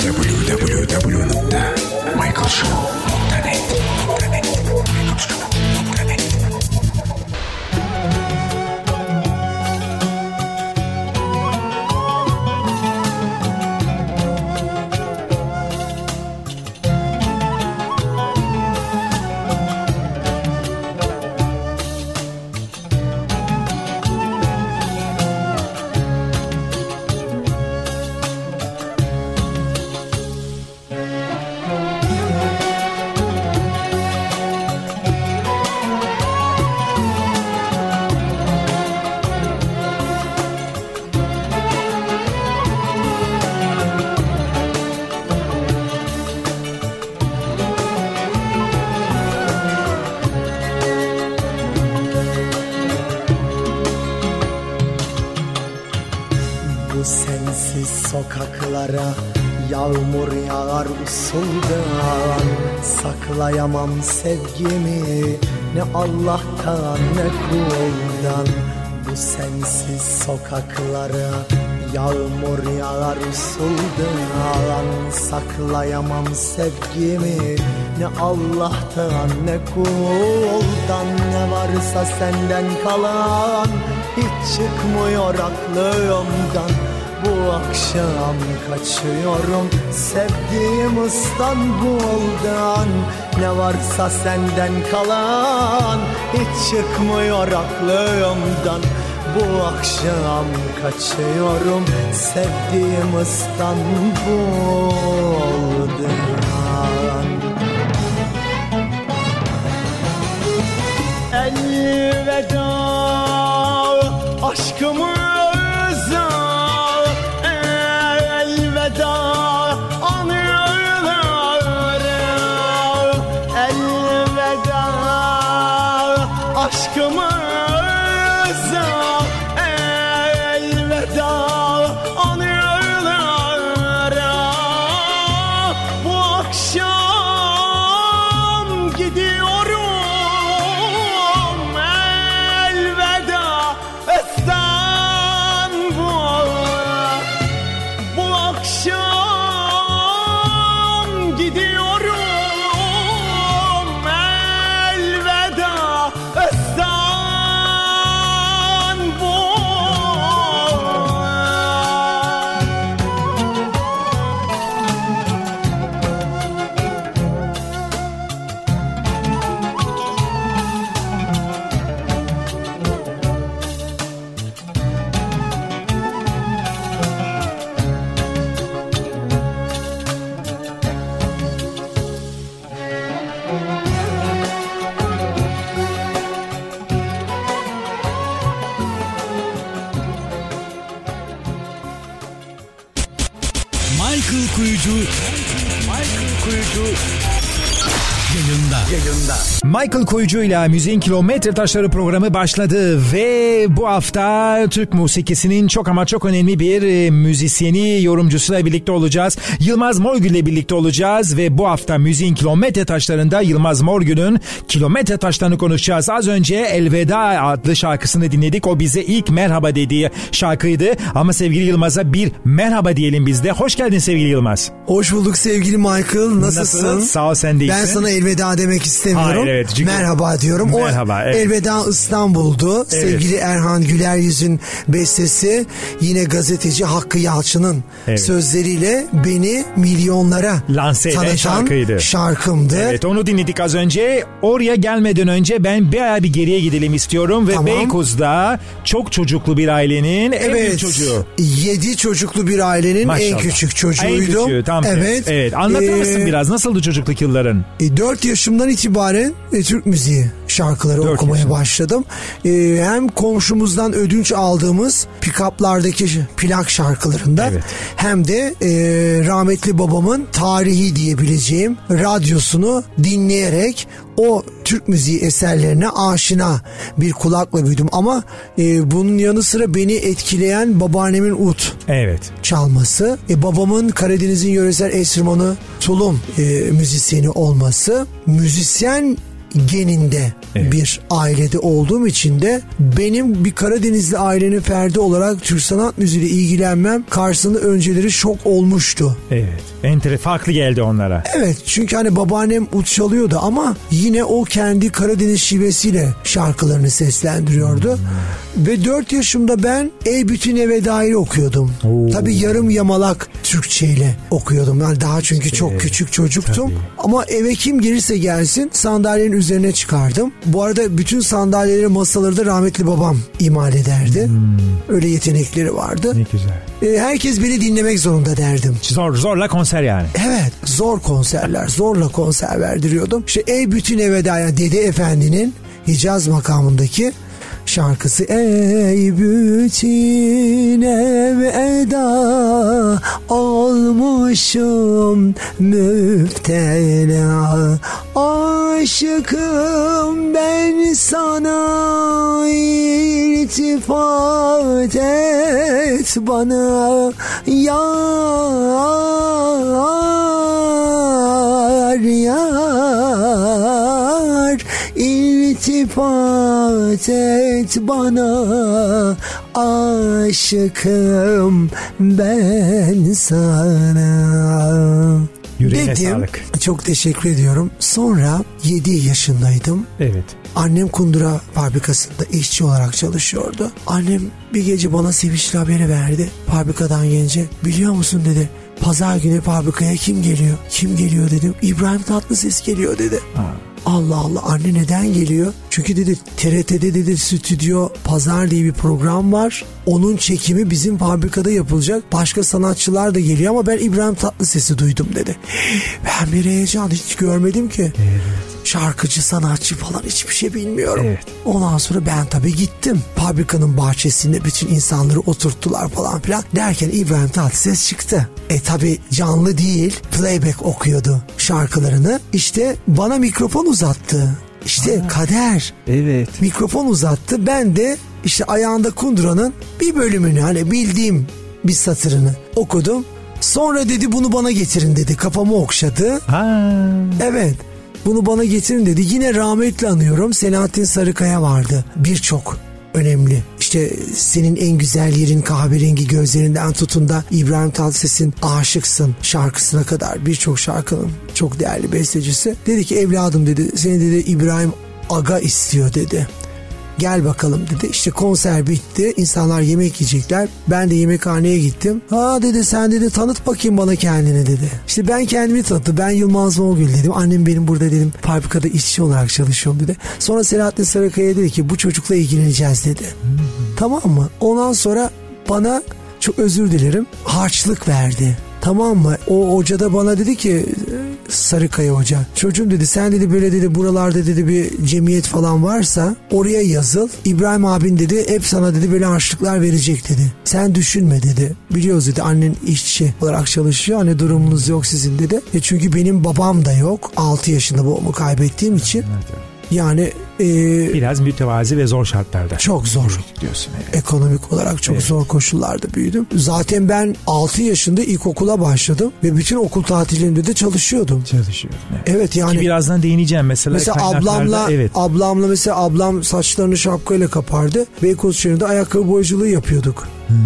Saklayamam sevgimi ne Allah'tan ne kuldan. Bu sensiz sokaklara Yağmur yağar usuldan Saklayamam sevgimi. Ne Allah'tan ne kuldan Ne varsa senden kalan. Hiç çıkmıyor aklımdan. Bu akşam kaçıyorum sevdiğim İstanbul'dan Ne varsa senden kalan hiç çıkmıyor aklımdan. Bu akşam kaçıyorum sevdiğim İstanbul'dan. Elveda aşkımı 이제 연다. Michael Koyucu ile Müziğin Kilometre Taşları programı başladı ve bu hafta Türk musikisinin çok ama çok önemli bir e, müzisyeni, yorumcusuyla birlikte olacağız. Yılmaz Morgül ile birlikte olacağız ve bu hafta Müziğin Kilometre Taşları'nda Yılmaz Morgül'ün Kilometre Taşlarını konuşacağız. Az önce Elveda adlı şarkısını dinledik. O bize ilk merhaba dediği şarkıydı ama sevgili Yılmaz'a bir merhaba diyelim biz de. Hoş geldin sevgili Yılmaz. Hoş bulduk sevgili Michael. Nasılsın? Nasıl? Sağ ol sen de Ben sana elveda demek istemiyorum. Hayır, evet, çünkü... Merhaba diyorum. Merhaba. O evet. Elveda İstanbul'du. Evet. Sevgili Erhan Güler Yüz'ün bestesi yine gazeteci Hakkı Yalçın'ın evet. sözleriyle beni milyonlara Lanse tanıtan şarkıydı. şarkımdı. Evet onu dinledik az önce. Oraya gelmeden önce ben bir bir geriye gidelim istiyorum ve tamam. Beykoz'da çok çocuklu bir ailenin evet. en büyük çocuğu. Yedi çocuklu bir ailenin Maşallah. en küçük çocuğuydum. En küçüğü tam. Evet. Evet anlatır ee, mısın biraz nasıldı çocukluk yılların? E, 4 yaşımdan itibaren e, Türk müziği şarkıları Dört okumaya yaşında. başladım. Ee, hem komşumuzdan ödünç aldığımız pikaplardaki plak şarkılarında evet. hem de e, rahmetli babamın tarihi diyebileceğim radyosunu dinleyerek o Türk müziği eserlerine aşina bir kulakla büyüdüm ama e, bunun yanı sıra beni etkileyen babaannemin ut evet. çalması, e, babamın Karadeniz'in yöresel enstrümanı tulum e, müzisyeni olması, müzisyen geninde evet. bir ailede olduğum için de benim bir Karadenizli ailenin ferdi olarak Türk sanat müziğiyle ilgilenmem karşısında önceleri şok olmuştu. Evet. Entere farklı geldi onlara. Evet çünkü hani babaannem ut çalıyordu ama yine o kendi Karadeniz şivesiyle şarkılarını seslendiriyordu. Hmm. Ve 4 yaşımda ben Ey Bütün Eve Dair okuyordum. Oo. Tabii yarım yamalak Türkçe ile okuyordum. Yani daha çünkü çok evet. küçük çocuktum. Tabii. Ama eve kim gelirse gelsin sandalyenin üzerine çıkardım. Bu arada bütün sandalyeleri masaları da rahmetli babam imal ederdi. Hmm. Öyle yetenekleri vardı. Ne güzel. Ee, herkes beni dinlemek zorunda derdim. Zor zorla konser yani. Evet zor konserler zorla konser verdiriyordum. İşte Ey Bütün Eve Dair Dede Efendi'nin Hicaz makamındaki şarkısı Ey bütün ev eda olmuşum müftela Aşıkım ben sana iltifat et bana yar yar iltifat et bana aşıkım ben sana. Yüreğine Dedim, sağlık. Çok teşekkür ediyorum. Sonra 7 yaşındaydım. Evet. Annem kundura fabrikasında işçi olarak çalışıyordu. Annem bir gece bana sevinçli haberi verdi. Fabrikadan gelince biliyor musun dedi. Pazar günü fabrikaya kim geliyor? Kim geliyor dedim. İbrahim Tatlıses geliyor dedi. Ha. Allah Allah anne neden geliyor? Çünkü dedi TRT'de dedi stüdyo pazar diye bir program var. Onun çekimi bizim fabrikada yapılacak. Başka sanatçılar da geliyor ama ben İbrahim Tatlıses'i duydum dedi. Ben bir heyecan hiç görmedim ki. Evet şarkıcı, sanatçı falan hiçbir şey bilmiyorum. Evet. Ondan sonra ben tabii gittim. Fabrikanın bahçesinde bütün insanları oturttular falan filan. Derken İbrahim Tatlıses çıktı. E tabii canlı değil, playback okuyordu şarkılarını. İşte bana mikrofon uzattı. İşte Aa, kader. Evet. Mikrofon uzattı. Ben de işte ayağında kunduranın bir bölümünü hani bildiğim bir satırını okudum. Sonra dedi bunu bana getirin dedi. Kafamı okşadı. Ha. Evet. Bunu bana getirin dedi. Yine rahmetli anıyorum. Selahattin Sarıkaya vardı. Birçok önemli. İşte senin en güzel yerin kahverengi gözlerinden tutun da İbrahim Tatlıses'in Aşıksın şarkısına kadar birçok şarkının çok değerli bestecisi. Dedi ki evladım dedi seni dedi İbrahim Aga istiyor dedi gel bakalım dedi. İşte konser bitti. İnsanlar yemek yiyecekler. Ben de yemekhaneye gittim. Ha dedi sen dedi tanıt bakayım bana kendini dedi. İşte ben kendimi tanıttım. Ben Yılmaz Mogül dedim. Annem benim burada dedim fabrikada işçi olarak çalışıyorum dedi. Sonra Selahattin Sarıkaya dedi ki bu çocukla ilgileneceğiz dedi. Hmm. Tamam mı? Ondan sonra bana çok özür dilerim harçlık verdi. Tamam mı? O hoca da bana dedi ki Sarıkaya Hoca. Çocuğum dedi sen dedi böyle dedi buralarda dedi bir cemiyet falan varsa oraya yazıl. İbrahim abin dedi hep sana dedi böyle harçlıklar verecek dedi. Sen düşünme dedi. Biliyoruz dedi annen işçi olarak çalışıyor. Hani durumunuz yok sizin dedi. E çünkü benim babam da yok. 6 yaşında babamı kaybettiğim için. Evet. Yani e, biraz mütevazi ve zor şartlarda. Çok zor. Diyorsun evet. Ekonomik olarak çok evet. zor koşullarda büyüdüm. Zaten ben 6 yaşında ilkokula başladım ve bütün okul tatillerinde de çalışıyordum. Çalışıyordum. Evet, evet yani. Ki birazdan değineceğim mesela. Mesela ablamla evet. ablamla mesela ablam saçlarını şapkayla kapardı. Beykoz şehrinde ayakkabı boyacılığı yapıyorduk. Hmm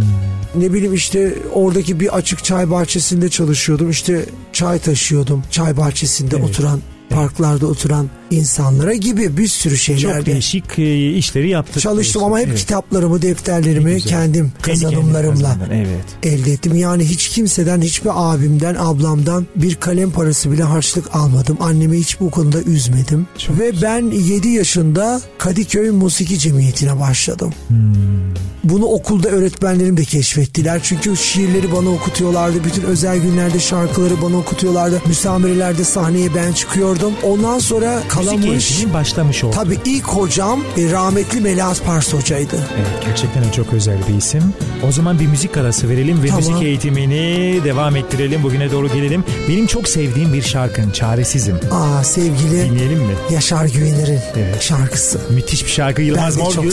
ne bileyim işte oradaki bir açık çay bahçesinde çalışıyordum. İşte çay taşıyordum. Çay bahçesinde evet. oturan parklarda oturan insanlara gibi bir sürü şeyler. Çok değişik e, işleri yaptık. Çalıştım diyorsun. ama hep evet. kitaplarımı, defterlerimi kendim kazanımlarımla evet. elde ettim. Yani hiç kimseden, hiçbir abimden, ablamdan bir kalem parası bile harçlık almadım. Annemi hiç bu konuda üzmedim. Çok Ve güzel. ben 7 yaşında Kadıköy Musiki Cemiyeti'ne başladım. Hmm. Bunu okulda öğretmenlerim de keşfettiler. Çünkü şiirleri bana okutuyorlardı. Bütün özel günlerde şarkıları bana okutuyorlardı. Müsamerelerde sahneye ben çıkıyordum. Ondan sonra kalamış. başlamış oldu. Tabii ilk hocam e, rahmetli Melahat Pars hocaydı. Evet gerçekten çok özel bir isim. O zaman bir müzik arası verelim ve tamam. müzik eğitimini devam ettirelim. Bugüne doğru gelelim. Benim çok sevdiğim bir şarkın Çaresizim. Aa sevgili. Dinleyelim mi? Yaşar Güvener'in evet. şarkısı. Müthiş bir şarkı Yılmaz Morgül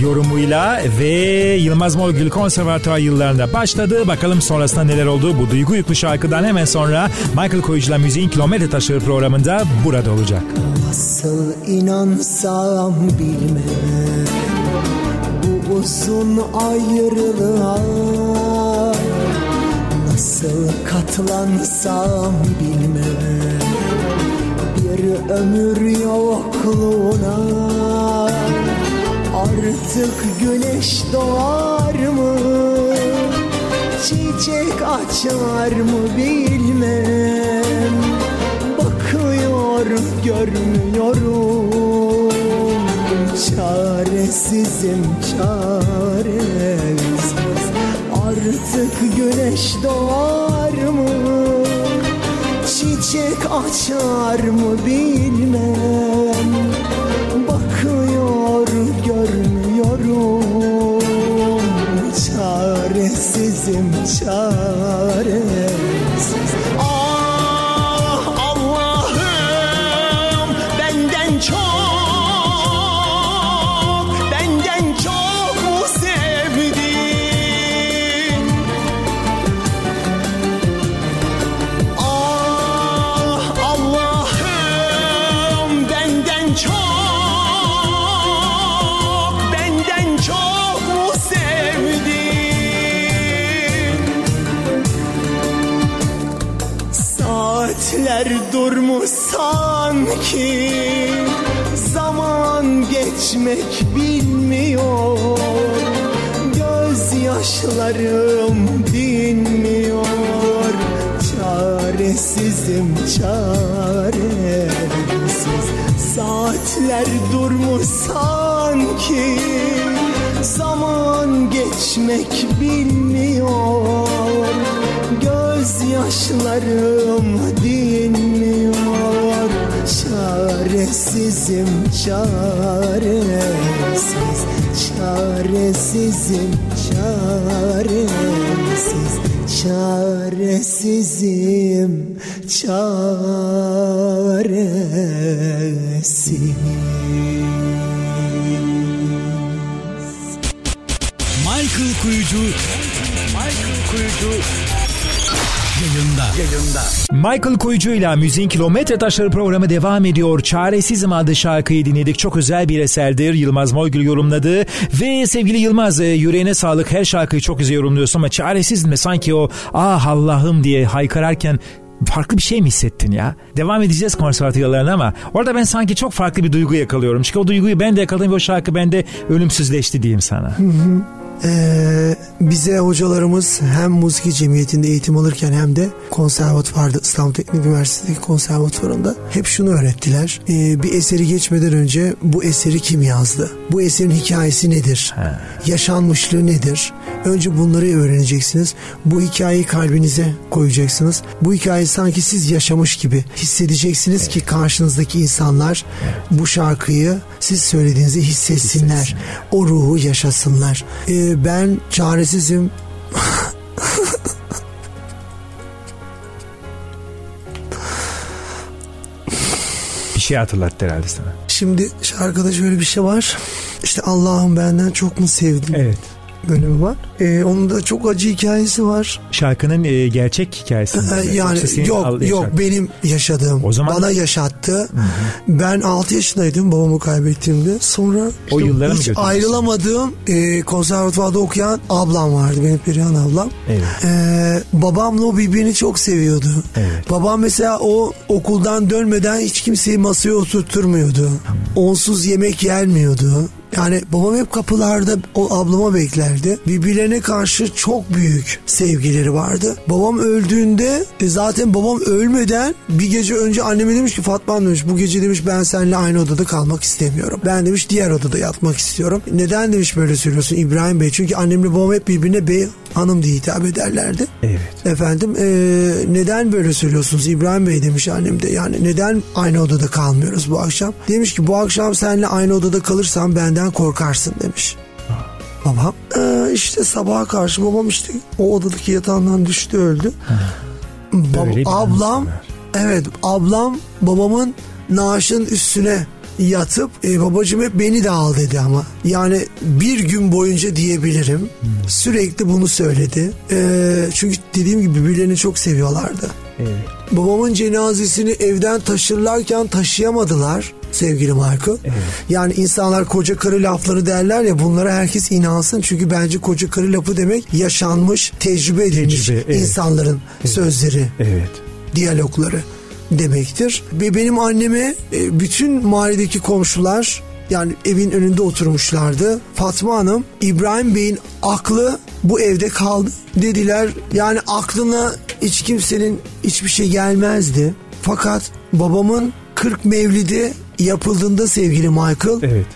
yorumuyla ve Yılmaz Morgül konservatuar yıllarında başladı. Bakalım sonrasında neler oldu? Bu duygu yüklü şarkıdan hemen sonra Michael Koyucu'la Müziğin Kilometre Taşları programında burada olacak. Nasıl inansam bilmem Bu uzun ayrılığa Nasıl katlansam bilmem Bir ömür yokluğuna Artık güneş doğar mı? Çiçek açar mı bilmem. Bakıyor görmüyorum. Çaresizim çaresiz. Artık güneş doğar mı? Çiçek açar mı bilmem Çaresizim çaresiz durmuş sanki Zaman geçmek bilmiyor. Gözyaşlarım dinmiyor. Çaresizim çaresiz. Saatler durmuş sanki Zaman geçmek bilmiyor. Gözyaşlarım Çaresizim çaresiz Çaresizim çaresiz Çaresizim çaresiz yayında. Michael Koyucu ile Müziğin Kilometre Taşları programı devam ediyor. Çaresizim adlı şarkıyı dinledik. Çok özel bir eserdir. Yılmaz Moygül yorumladı. Ve sevgili Yılmaz e, yüreğine sağlık. Her şarkıyı çok güzel yorumluyorsun ama çaresizim mi? Sanki o ah Allah'ım diye haykırarken farklı bir şey mi hissettin ya? Devam edeceğiz konservatuvarlarına ama orada ben sanki çok farklı bir duygu yakalıyorum. Çünkü o duyguyu ben de yakaladım ve o şarkı bende ölümsüzleşti diyeyim sana. Ee, bize hocalarımız hem müzik cemiyetinde eğitim alırken hem de konservatuvarda İstanbul Teknik Üniversitesi konservatuvarında hep şunu öğrettiler. Ee, bir eseri geçmeden önce bu eseri kim yazdı? Bu eserin hikayesi nedir? Yaşanmışlığı nedir? Önce bunları öğreneceksiniz. Bu hikayeyi kalbinize koyacaksınız. Bu hikayeyi sanki siz yaşamış gibi hissedeceksiniz ki karşınızdaki insanlar bu şarkıyı siz söylediğinizi hissetsinler. O ruhu yaşasınlar. Ee, ben çaresizim. Bir şey hatırlattı herhalde sana. Şimdi şarkıda şöyle bir şey var. İşte Allah'ım benden çok mu sevdin Evet. Bölümü var. Ee, onun da çok acı hikayesi var. Şarkının e, gerçek hikayesi. mi? Ee, yani yok yok benim yaşadığım O zaman- bana yaşattı. Ben 6 yaşındaydım babamı kaybettiğimde. Sonra O yıllara mı hiç ayrılamadığım e, konservatuvarda okuyan ablam vardı benim Perihan ablam. Evet. Ee, babamla o birbirini çok seviyordu. Evet. Babam mesela o okuldan dönmeden hiç kimseyi masaya oturtturmuyordu. Onsuz yemek yenmiyordu. Yani babam hep kapılarda o ablama beklerdi. Birbirlerine karşı çok büyük sevgileri vardı. Babam öldüğünde e, zaten babam ölmeden bir gece önce anneme demiş ki Fatma demiş bu gece demiş ben seninle aynı odada kalmak istemiyorum. Ben demiş diğer odada yatmak istiyorum. Neden demiş böyle söylüyorsun İbrahim Bey? Çünkü annemle babam hep birbirine bey hanım diye hitap ederlerdi. Evet. Efendim e, neden böyle söylüyorsunuz İbrahim Bey demiş annem de yani neden aynı odada kalmıyoruz bu akşam? Demiş ki bu akşam seninle aynı odada kalırsam benden korkarsın demiş. Babam e, işte sabaha karşı babam işte o odadaki yatağından düştü öldü. Bab- ablam evet ablam babamın naaşın üstüne yatıp e, babacığım hep beni de al dedi ama. Yani bir gün boyunca diyebilirim. Hmm. Sürekli bunu söyledi. E, çünkü dediğim gibi birbirlerini çok seviyorlardı. Evet. Babamın cenazesini evden taşırlarken taşıyamadılar sevgili Michael. Evet. Yani insanlar koca karı lafları derler ya bunlara herkes inansın. Çünkü bence koca karı lafı demek yaşanmış, tecrübe edilmiş tecrübe, evet. insanların evet. sözleri. Evet. Diyalogları demektir. Ve benim anneme e, bütün mahalledeki komşular yani evin önünde oturmuşlardı. Fatma Hanım İbrahim Bey'in aklı bu evde kaldı dediler. Yani aklına hiç kimsenin hiçbir şey gelmezdi. Fakat babamın 40 mevlidi yapıldığında sevgili Michael evet.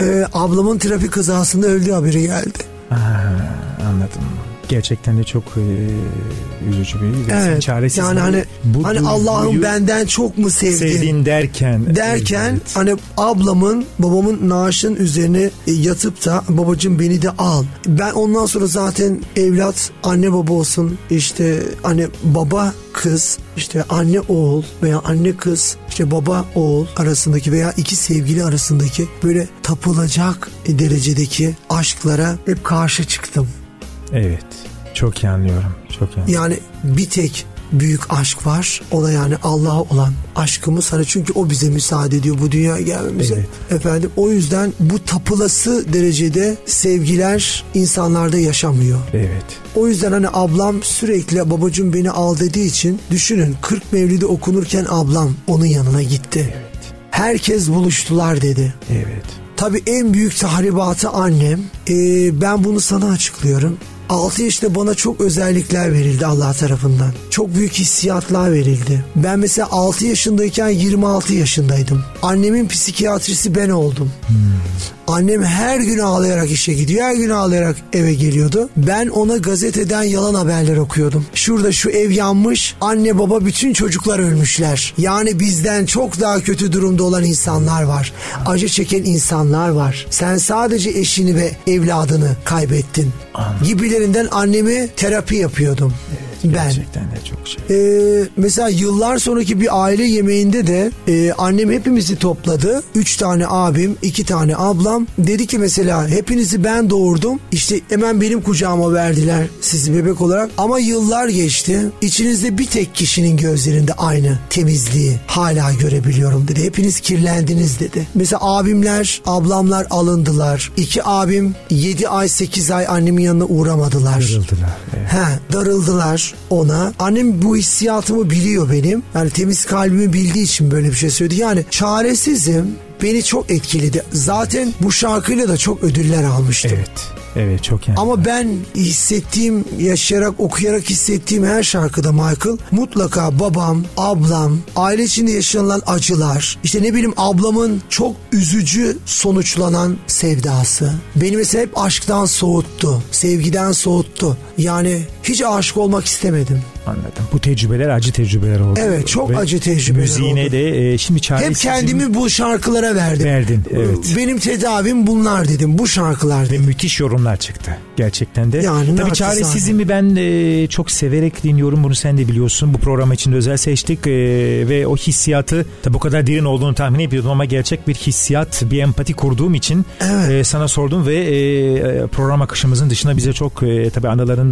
e, ablamın trafik kazasında öldüğü haberi geldi. Aha, anladım gerçekten de çok e, üzücü bir evet, çaresiz. Yani hani bu, hani Allah'ım benden çok mu sevdin? Sevdin derken derken evet. hani ablamın babamın naaşın üzerine e, yatıp da babacığım beni de al. Ben ondan sonra zaten evlat anne baba olsun işte hani baba kız işte anne oğul veya anne kız işte baba oğul arasındaki veya iki sevgili arasındaki böyle tapılacak derecedeki aşklara hep karşı çıktım. Evet. Çok iyi anlıyorum. Çok iyi anlıyorum. Yani bir tek büyük aşk var. O da yani Allah'a olan aşkımız. Hani çünkü o bize müsaade ediyor bu dünyaya gelmemize. Evet. Efendim o yüzden bu tapılası derecede sevgiler insanlarda yaşamıyor. Evet. O yüzden hani ablam sürekli babacığım beni al dediği için düşünün 40 mevlidi okunurken ablam onun yanına gitti. Evet. Herkes buluştular dedi. Evet. Tabii en büyük tahribatı annem. Ee, ben bunu sana açıklıyorum. 6 yaşında bana çok özellikler verildi Allah tarafından. Çok büyük hissiyatlar verildi. Ben mesela 6 yaşındayken 26 yaşındaydım. Annemin psikiyatrisi ben oldum. Hmm. Annem her gün ağlayarak işe gidiyor. Her gün ağlayarak eve geliyordu. Ben ona gazeteden yalan haberler okuyordum. Şurada şu ev yanmış. Anne baba bütün çocuklar ölmüşler. Yani bizden çok daha kötü durumda olan insanlar var. Acı çeken insanlar var. Sen sadece eşini ve evladını kaybettin. Anladım. Gibilerinden annemi terapi yapıyordum. Ben. Gerçekten de çok şey. Ee, mesela yıllar sonraki bir aile yemeğinde de e, annem hepimizi topladı. Üç tane abim, iki tane ablam. Dedi ki mesela hepinizi ben doğurdum. İşte hemen benim kucağıma verdiler sizi bebek olarak. Ama yıllar geçti. İçinizde bir tek kişinin gözlerinde aynı temizliği hala görebiliyorum dedi. Hepiniz kirlendiniz dedi. Mesela abimler, ablamlar alındılar. İki abim 7 ay 8 ay annemin yanına uğramadılar. Darıldılar. Evet. He, darıldılar ona. Annem bu hissiyatımı biliyor benim. Yani temiz kalbimi bildiği için böyle bir şey söyledi. Yani çaresizim beni çok etkiledi. Zaten bu şarkıyla da çok ödüller almıştım. Evet. Evet çok yani. Ama ben hissettiğim, yaşayarak, okuyarak hissettiğim her şarkıda Michael mutlaka babam, ablam, aile içinde yaşanılan acılar, işte ne bileyim ablamın çok üzücü sonuçlanan sevdası. Beni mesela hep aşktan soğuttu, sevgiden soğuttu. Yani hiç aşık olmak istemedim. Anladım. Bu tecrübeler acı tecrübeler oldu. Evet çok Ve acı tecrübeler müziğine oldu. de e, şimdi çaresizim. Hep kendimi bu şarkılara verdim. Verdin evet. Benim tedavim bunlar dedim bu şarkılar dedim. Ve müthiş yorumlar çıktı gerçekten de. Yani Tabii çaresizimi ben e, çok severek dinliyorum bunu sen de biliyorsun. Bu program için özel seçtik e, ve o hissiyatı tabii bu kadar derin olduğunu tahmin ediyordum ama gerçek bir hissiyat bir empati kurduğum için evet. e, sana sordum ve e, e program akışımızın dışında bize çok e,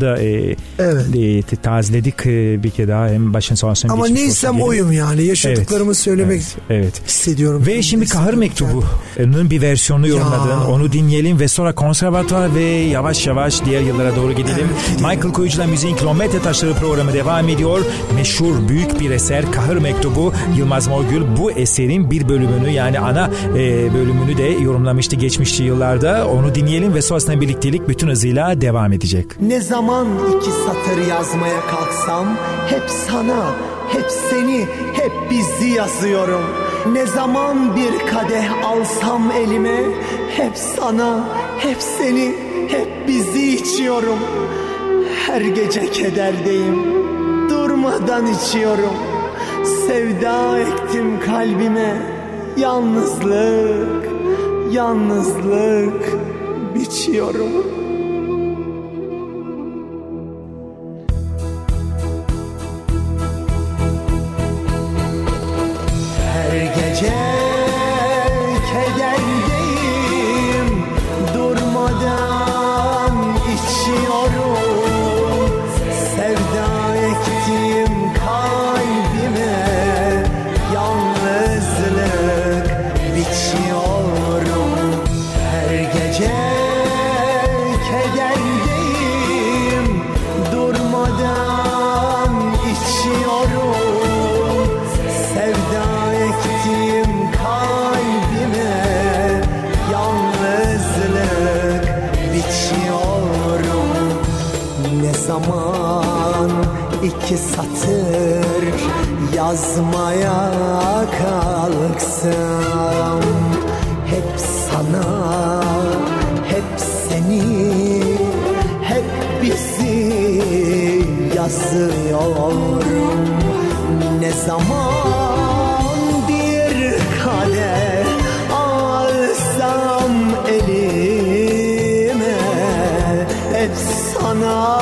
tabii anılarında e, evet. e, tazeledik bir kere daha hem başın sağ olsun. Ama neysem oyum yani yaşadıklarımı evet, söylemek evet, evet. hissediyorum. Ve şimdi Kahır Mektubu'nun bir versiyonunu yorumladın. Onu dinleyelim ve sonra konservatuvar ve yavaş yavaş diğer yıllara doğru gidelim. Evet, Michael Koyucu'la Müziğin Kilometre Taşları programı devam ediyor. Meşhur büyük bir eser Kahır Mektubu Yılmaz Morgül bu eserin bir bölümünü yani ana e, bölümünü de yorumlamıştı geçmişti yıllarda. Onu dinleyelim ve sonrasında birliktelik bütün hızıyla devam edecek. Ne zaman iki satır yazmaya kalksam hep sana, hep seni, hep bizi yazıyorum. Ne zaman bir kadeh alsam elime hep sana, hep seni, hep bizi içiyorum. Her gece kederdeyim, durmadan içiyorum. Sevda ektim kalbime, yalnızlık, yalnızlık biçiyorum. bana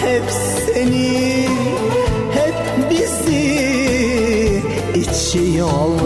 hep seni hep bizi içiyor.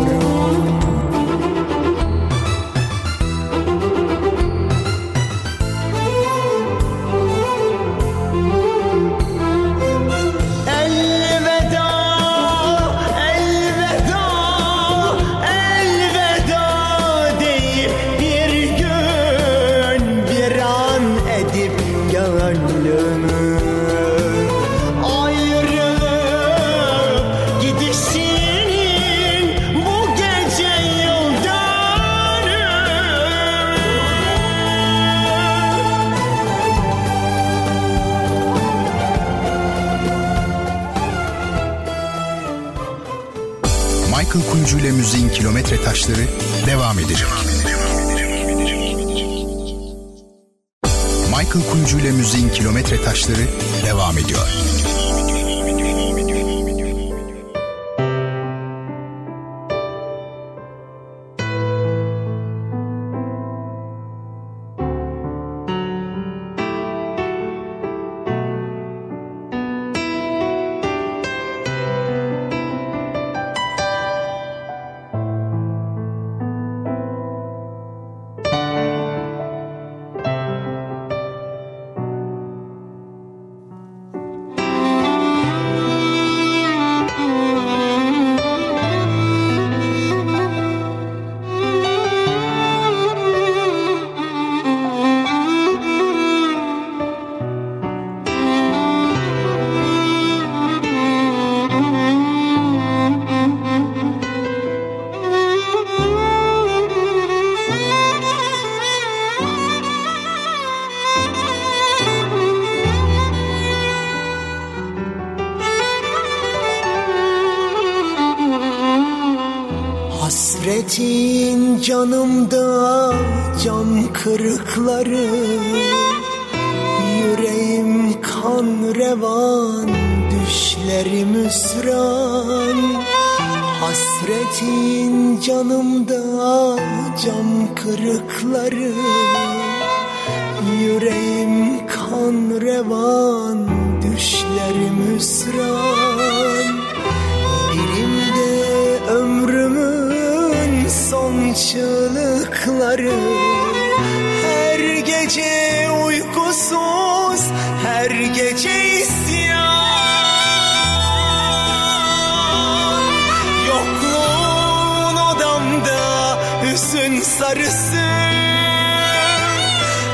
yüzün sarısı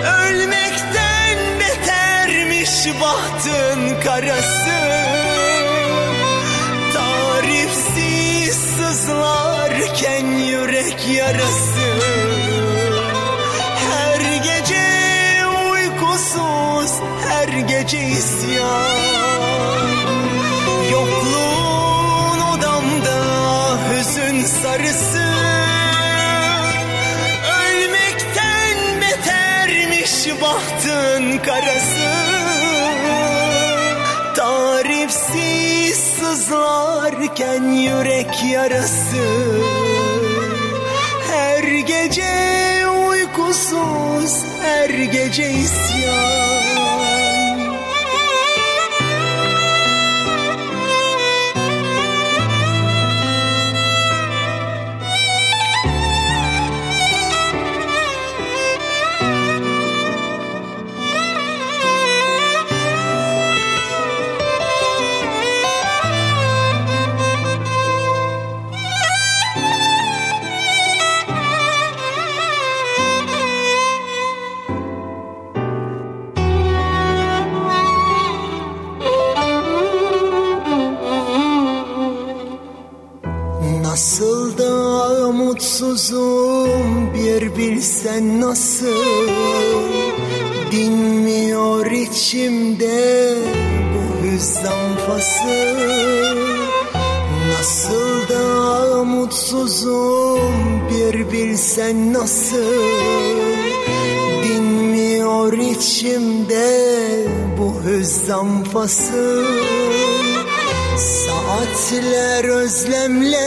Ölmekten betermiş bahtın karası. Tarifsiz sızlarken yürek yarası. Her gece uykusuz, her gece isyan. bahtın karası. Tarifsiz sızlarken yürek yarası. Her gece uykusuz, her gece isyan. Fası Saatler özlemler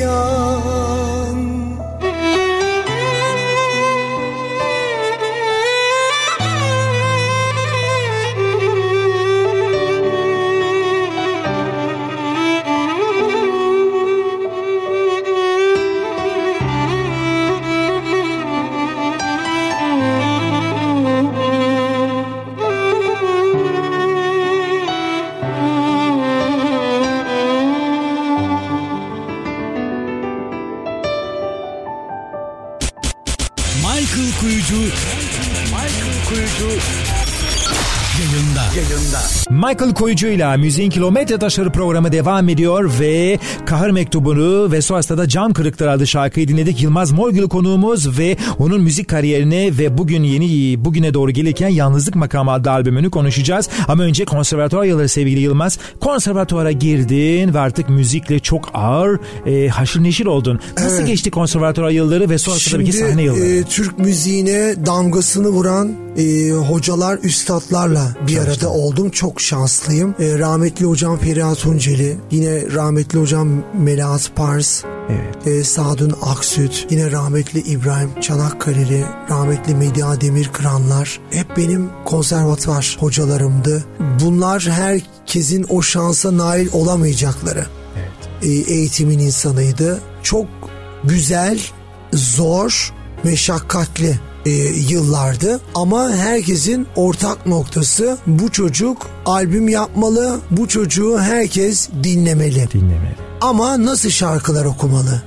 isyan Michael Koyucu'yla Müziğin Kilometre Taşları programı devam ediyor ve Kahır Mektubunu ve sonrasında da Cam Kırıkları adlı şarkıyı dinledik. Yılmaz Morgül konuğumuz ve onun müzik kariyerini ve bugün yeni bugüne doğru gelirken Yalnızlık Makamı adlı albümünü konuşacağız. Ama önce konservatuvar yılları sevgili Yılmaz. Konservatuvara girdin ve artık müzikle çok ağır e, haşır neşir oldun. Nasıl Evet. geçti konservatuvar yılları ve sonrasında ki sahne yılları? e, Türk müziğine damgasını vuran e, hocalar, üstadlarla bir arada oldum. Çok şanslıyım. E, rahmetli hocam Feriha Tunceli, yine rahmetli hocam Melahat Pars, Evet. e, Sadun Aksüt, yine rahmetli İbrahim Çanakkale'li, rahmetli Medya Demirkıranlar hep benim konservatuvar hocalarımdı. Bunlar herkesin o şansa nail olamayacakları e, eğitimin insanıydı. Çok güzel, zor, meşakkatli e, yıllardı ama herkesin ortak noktası bu çocuk albüm yapmalı, bu çocuğu herkes dinlemeli. Dinlemeli. Ama nasıl şarkılar okumalı?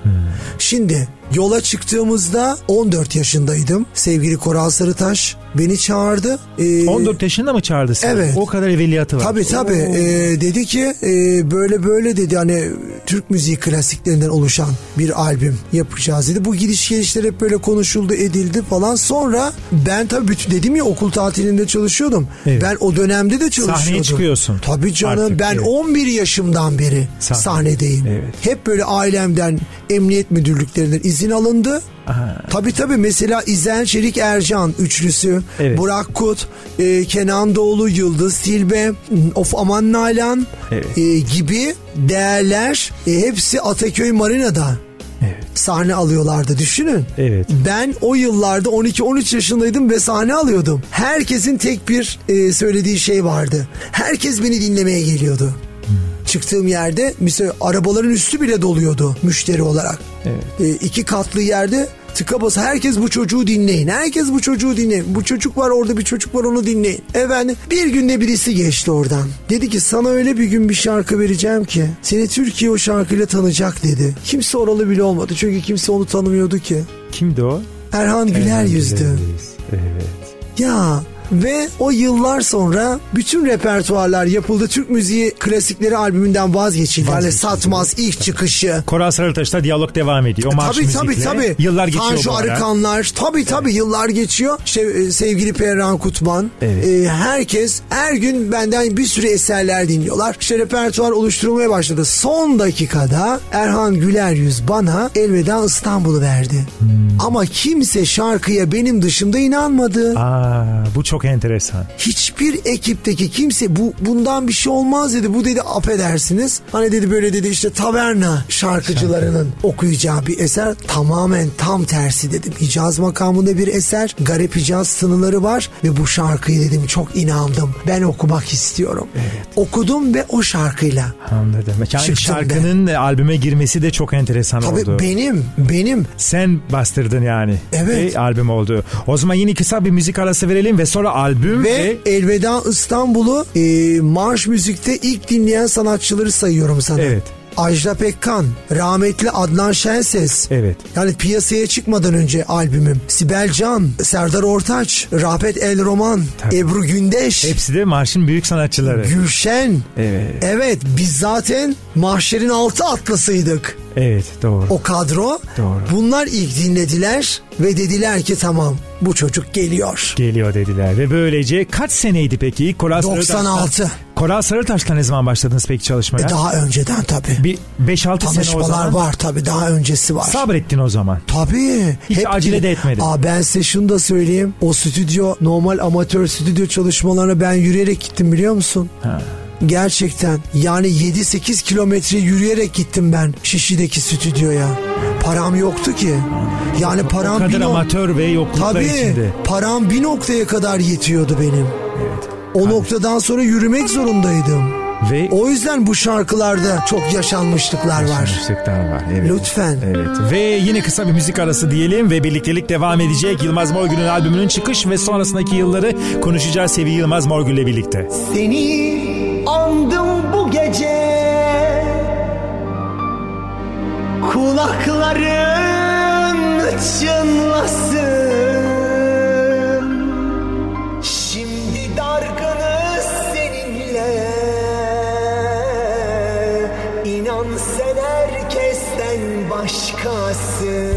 Şimdi yola çıktığımızda 14 yaşındaydım. Sevgili Koral Sarıtaş beni çağırdı. Ee, 14 yaşında mı çağırdı seni? Evet. O kadar evveliyatı var. Tabii tabii. Ee, dedi ki e, böyle böyle dedi hani Türk müziği klasiklerinden oluşan bir albüm yapacağız dedi. Bu gidiş gelişler hep böyle konuşuldu edildi falan. Sonra ben tabii bütün dedim ya okul tatilinde çalışıyordum. Evet. Ben o dönemde de çalışıyordum. Sahneye çıkıyorsun. Tabii canım Artık, ben evet. 11 yaşımdan beri Sahne. sahnedeyim. Evet. Hep böyle ailemden emniyet müdürlüklerinden izin alındı. Aha. Tabii tabii mesela İzel Çelik Ercan üçlüsü, Evet. Burak Kut, e, Kenan Doğulu, Yıldız Tilbe, Of Aman Nalan Evet. e, gibi değerler e, hepsi Ataköy Marina'da Evet. sahne alıyorlardı düşünün. Evet. Ben o yıllarda 12-13 yaşındaydım ve sahne alıyordum. Herkesin tek bir e, söylediği şey vardı. Herkes beni dinlemeye geliyordu. Çıktığım yerde mesela arabaların üstü bile doluyordu müşteri olarak. Evet. E, iki katlı yerde tıka basa herkes bu çocuğu dinleyin. Herkes bu çocuğu dinleyin. Bu çocuk var orada bir çocuk var onu dinleyin. Efendim bir günde birisi geçti oradan. Dedi ki sana öyle bir gün bir şarkı vereceğim ki seni Türkiye o şarkıyla tanıyacak dedi. Kimse oralı bile olmadı çünkü kimse onu tanımıyordu ki. Kimdi o? Erhan Güler yüzdü. Evet. Ya ve o yıllar sonra bütün repertuarlar yapıldı. Türk müziği klasikleri albümünden vazgeçildi. Yani Satmaz ilk çıkışı. Koral Sarıtaş'ta diyalog devam ediyor. Marş tabii tabii tabii. Yıllar geçiyor Tanju. Arıkanlar. Tabii tabii yıllar geçiyor. İşte e, sevgili Perran Kutman. Evet. e, herkes her gün benden bir sürü eserler dinliyorlar. İşte repertuar oluşturulmaya başladı. Son dakikada Erhan Güler Yüz bana Elveda İstanbul'u verdi. Hmm. Ama kimse şarkıya benim dışımda inanmadı. Aa, bu çok enteresan. Hiçbir ekipteki kimse bu bundan bir şey olmaz dedi. Bu dedi affedersiniz. Hani dedi böyle dedi işte taverna şarkıcılarının okuyacağı bir eser. Tamamen tam tersi dedim. Hicaz makamında bir eser. Garip Hicaz sınırları var ve bu şarkıyı dedim çok inandım. Ben okumak istiyorum. Okudum ve o şarkıyla. Anladım. Yani şarkının albüme girmesi de çok enteresan Tabii oldu. benim, benim. Sen bastırdın yani. Evet. Ve albüm oldu. O zaman yine kısa bir müzik arası verelim ve sonra albüm ve, Ve Elveda İstanbul'u e, marş müzikte ilk dinleyen sanatçıları sayıyorum sana. Evet. Ajda Pekkan, rahmetli Adnan Şenses. Evet. Yani piyasaya çıkmadan önce albümüm. Sibel Can, Serdar Ortaç, Rafet El Roman, Tabii. Ebru Gündeş, hepsi de marşın büyük sanatçıları. Gülşen. Evet. Evet biz zaten mahşerin altı atlasıydık. Evet doğru. O kadro. Doğru. Bunlar ilk dinlediler ve dediler ki tamam bu çocuk geliyor. Geliyor dediler ve böylece kaç seneydi peki? Koral 96. Sarıtaş'tan- Koral Sarıtaş'ta ne zaman başladınız peki çalışmaya? E daha önceden tabii. bir 5-6 sene o zaman. var tabii daha öncesi var. Sabrettin o zaman. Tabii. Hiç acele de etmedin. Aa, ben size şunu da söyleyeyim. O stüdyo normal amatör stüdyo çalışmalarına ben yürüyerek gittim biliyor musun? Ha. Gerçekten yani 7-8 kilometre yürüyerek gittim ben Şişli'deki stüdyoya. Param yoktu ki. Yani param o kadar bir amatör ve yokluklar Tabii içinde. param bir noktaya kadar yetiyordu benim. O noktadan sonra yürümek zorundaydım. Ve O yüzden bu şarkılarda çok yaşanmışlıklar var. Yaşanmışlıklar var. Evet. Lütfen. Evet. Ve yine kısa bir müzik arası diyelim ve birliktelik devam edecek. Yılmaz Morgül'ün albümünün çıkış ve sonrasındaki yılları konuşacağız sevgili Yılmaz Morgül'le birlikte. Seni Kulakların çınlasın. Şimdi dargınız seninle. İnan sen herkesten başkasın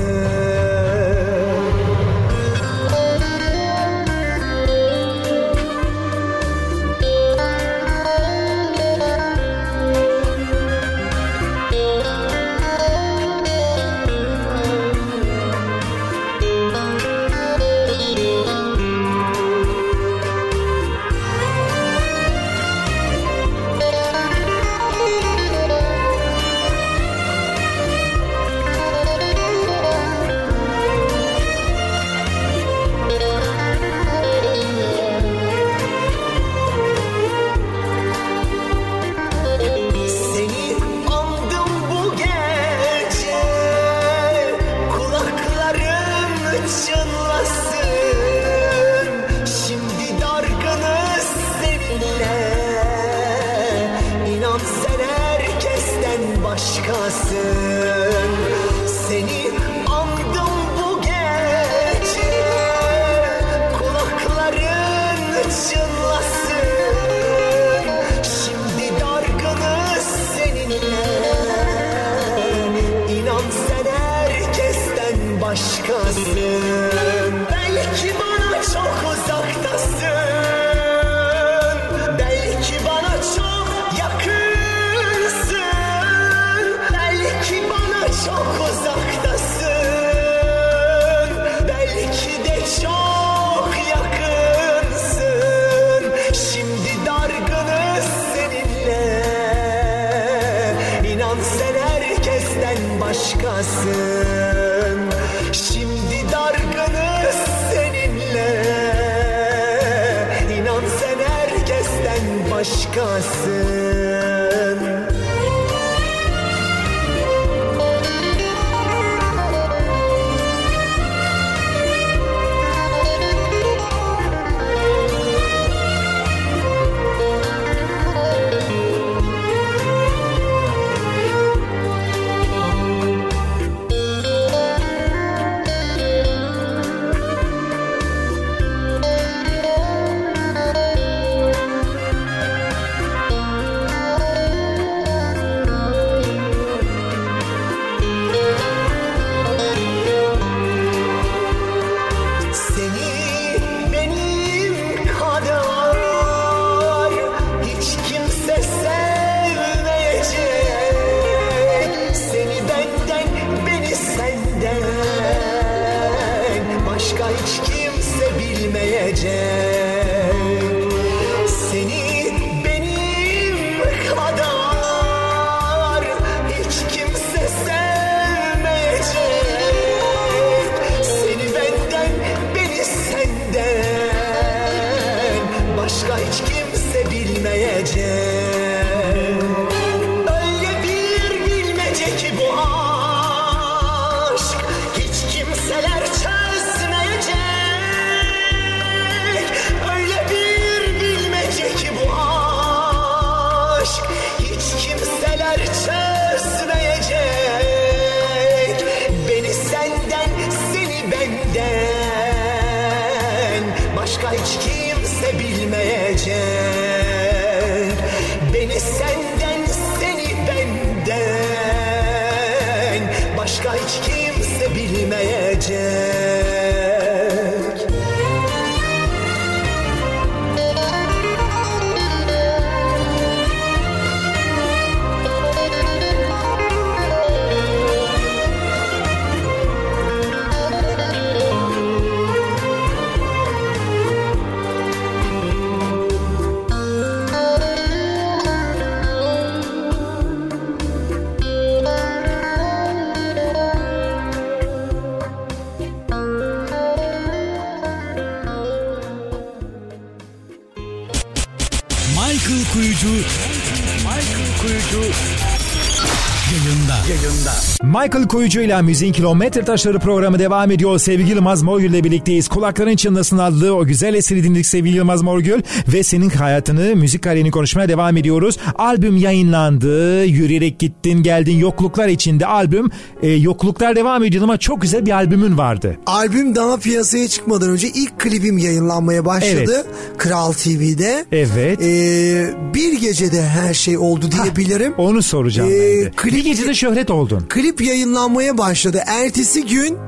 Michael Michael Koyucu ile Müziğin Kilometre Taşları programı devam ediyor. Sevgili Yılmaz Morgül ile birlikteyiz. Kulakların çınlasın adlı o güzel eseri dinledik sevgili Yılmaz Morgül. Ve senin hayatını, müzik kariyerini konuşmaya devam ediyoruz. Albüm yayınlandı. Yürüyerek gittin, geldin. Yokluklar içinde albüm. E, yokluklar devam ediyor ama çok güzel bir albümün vardı. Albüm daha piyasaya çıkmadan önce ilk klibim yayınlanmaya başladı. Kral TV'de. Evet. Ee, bir gecede her şey oldu diyebilirim. Onu soracağım Ee, ben de. klip- Bir gecede şöhret oldun. Klip yayınlanmaya başladı. Ertesi gün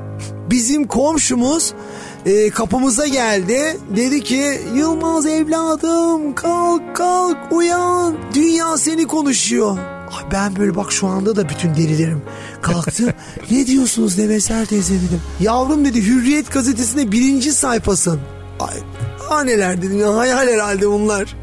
bizim komşumuz e, kapımıza geldi. Dedi ki Yılmaz evladım kalk kalk uyan. Dünya seni konuşuyor. Ay ben böyle bak şu anda da bütün derilerim kalktı. ne diyorsunuz Neveser teyze dedim. Yavrum dedi Hürriyet gazetesinde birinci sayfasın. Ay ha neler dedim ya hayal herhalde bunlar.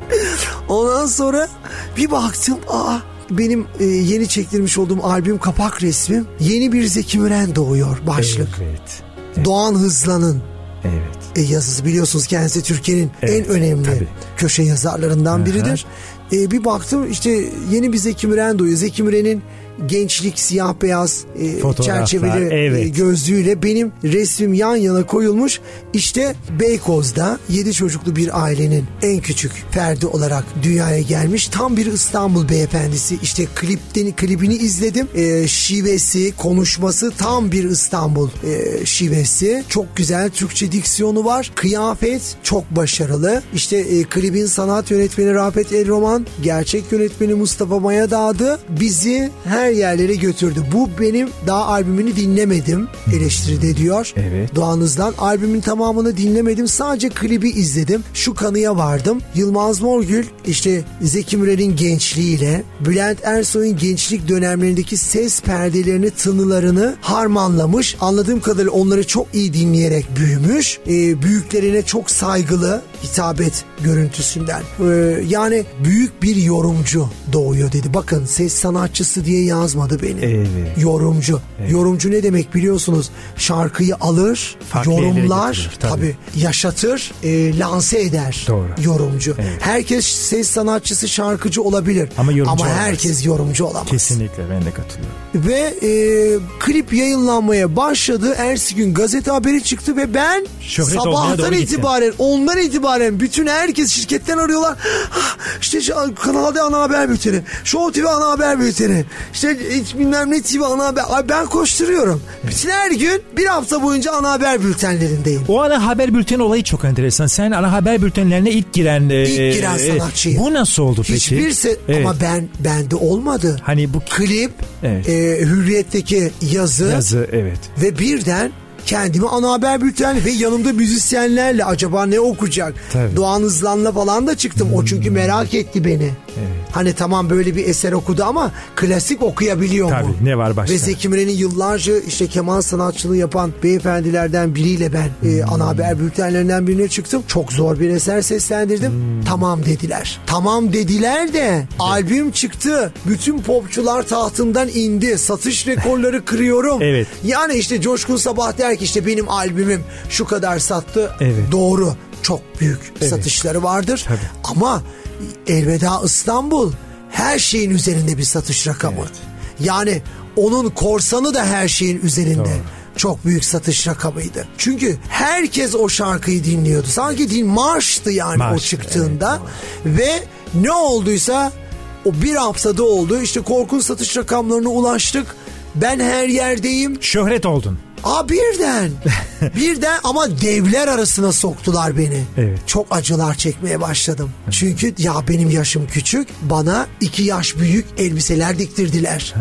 Ondan sonra bir baktım aa benim e, yeni çektirmiş olduğum albüm kapak resmim yeni bir Zeki Müren doğuyor başlık. Evet. Doğan Hızlan'ın Evet. e, yazısı biliyorsunuz kendisi Türkiye'nin Evet, en önemli tabii. köşe yazarlarından biridir. E, bir baktım işte yeni bir Zeki Müren doğuyor. Zeki Müren'in gençlik siyah beyaz e, çerçeveli evet. e, gözlüğüyle benim resmim yan yana koyulmuş. İşte Beykoz'da 7 çocuklu bir ailenin en küçük ferdi olarak dünyaya gelmiş. Tam bir İstanbul beyefendisi. İşte klipten, klibini izledim. E, şivesi, konuşması tam bir İstanbul e, şivesi. Çok güzel Türkçe diksiyonu var. Kıyafet çok başarılı. İşte e, klibin sanat yönetmeni Rafet El Roman, gerçek yönetmeni Mustafa Maya Dağdı bizi her yerlere götürdü. Bu benim daha albümünü dinlemedim eleştiride diyor. Evet. Doğanızdan albümün tamamını dinlemedim. Sadece klibi izledim. Şu kanıya vardım. Yılmaz Morgül işte Zeki Müren'in gençliğiyle Bülent Ersoy'un gençlik dönemlerindeki ses perdelerini, tınılarını harmanlamış. Anladığım kadarıyla onları çok iyi dinleyerek büyümüş. Ee, büyüklerine çok saygılı hitabet görüntüsünden. Ee, yani büyük bir yorumcu doğuyor dedi. Bakın ses sanatçısı diye yazmadı beni. Evet. Yorumcu. Yorumcu ne demek biliyorsunuz? Şarkıyı alır, Farklı yorumlar, getirir, tabii. tabii. yaşatır, e, lanse eder. Doğru. Yorumcu. Evet. Herkes ses sanatçısı, şarkıcı olabilir. Ama yorumcu olamaz. herkes yorumcu olamaz. Kesinlikle ben de katılıyorum. Ve e, klip yayınlanmaya başladı. Ertesi gün gazete haberi çıktı ve ben Şöhret sabahtan itibaren ondan itibaren bütün herkes şirketten arıyorlar. İşte kanalda ana haber bülteni. Show TV ana haber bülteni. İşte hiç bilmem ne TV ana haber. Ay ben koşturuyorum. Bütün her gün bir hafta boyunca ana haber bültenlerindeyim. O ana haber bülteni olayı çok enteresan. Sen ana haber bültenlerine ilk giren... e, İlk giren e, sanatçıyım. Bu nasıl oldu peki? Hiçbir se- Evet. ama ben bende olmadı. Hani bu Klip, Evet. e, Hürriyet'teki yazı, yazı evet. ve birden kendimi ana haber bülteni ve yanımda müzisyenlerle acaba ne okuyacak? Tabii. Doğan Hızlan'la falan da çıktım. O çünkü merak etti beni. Evet. Hani tamam böyle bir eser okudu ama klasik okuyabiliyor Tabii, mu? ne var başka? Ve Zeki Müren'in yıllarca işte keman sanatçılığı yapan beyefendilerden biriyle ben e, hmm. e, ana haber bültenlerinden birine çıktım. Çok zor bir eser seslendirdim. Hmm. Tamam dediler. Tamam dediler de evet. albüm çıktı. Bütün popçular tahtından indi. Satış rekorları kırıyorum. evet. Yani işte Coşkun Sabah der ki işte benim albümüm şu kadar sattı. Evet. Doğru. Çok büyük evet. satışları vardır. Tabii. Ama Elveda İstanbul her şeyin üzerinde bir satış rakamı. Evet. Yani onun korsanı da her şeyin üzerinde. Doğru. Çok büyük satış rakamıydı. Çünkü herkes o şarkıyı dinliyordu. Sanki din marştı yani Marş, o çıktığında. Evet. Ve ne olduysa o bir haftada oldu. İşte korkunç satış rakamlarına ulaştık. Ben her yerdeyim. Şöhret oldun. Aa birden. birden ama devler arasına soktular beni. Evet. Çok acılar çekmeye başladım. Çünkü ya benim yaşım küçük. Bana iki yaş büyük elbiseler diktirdiler.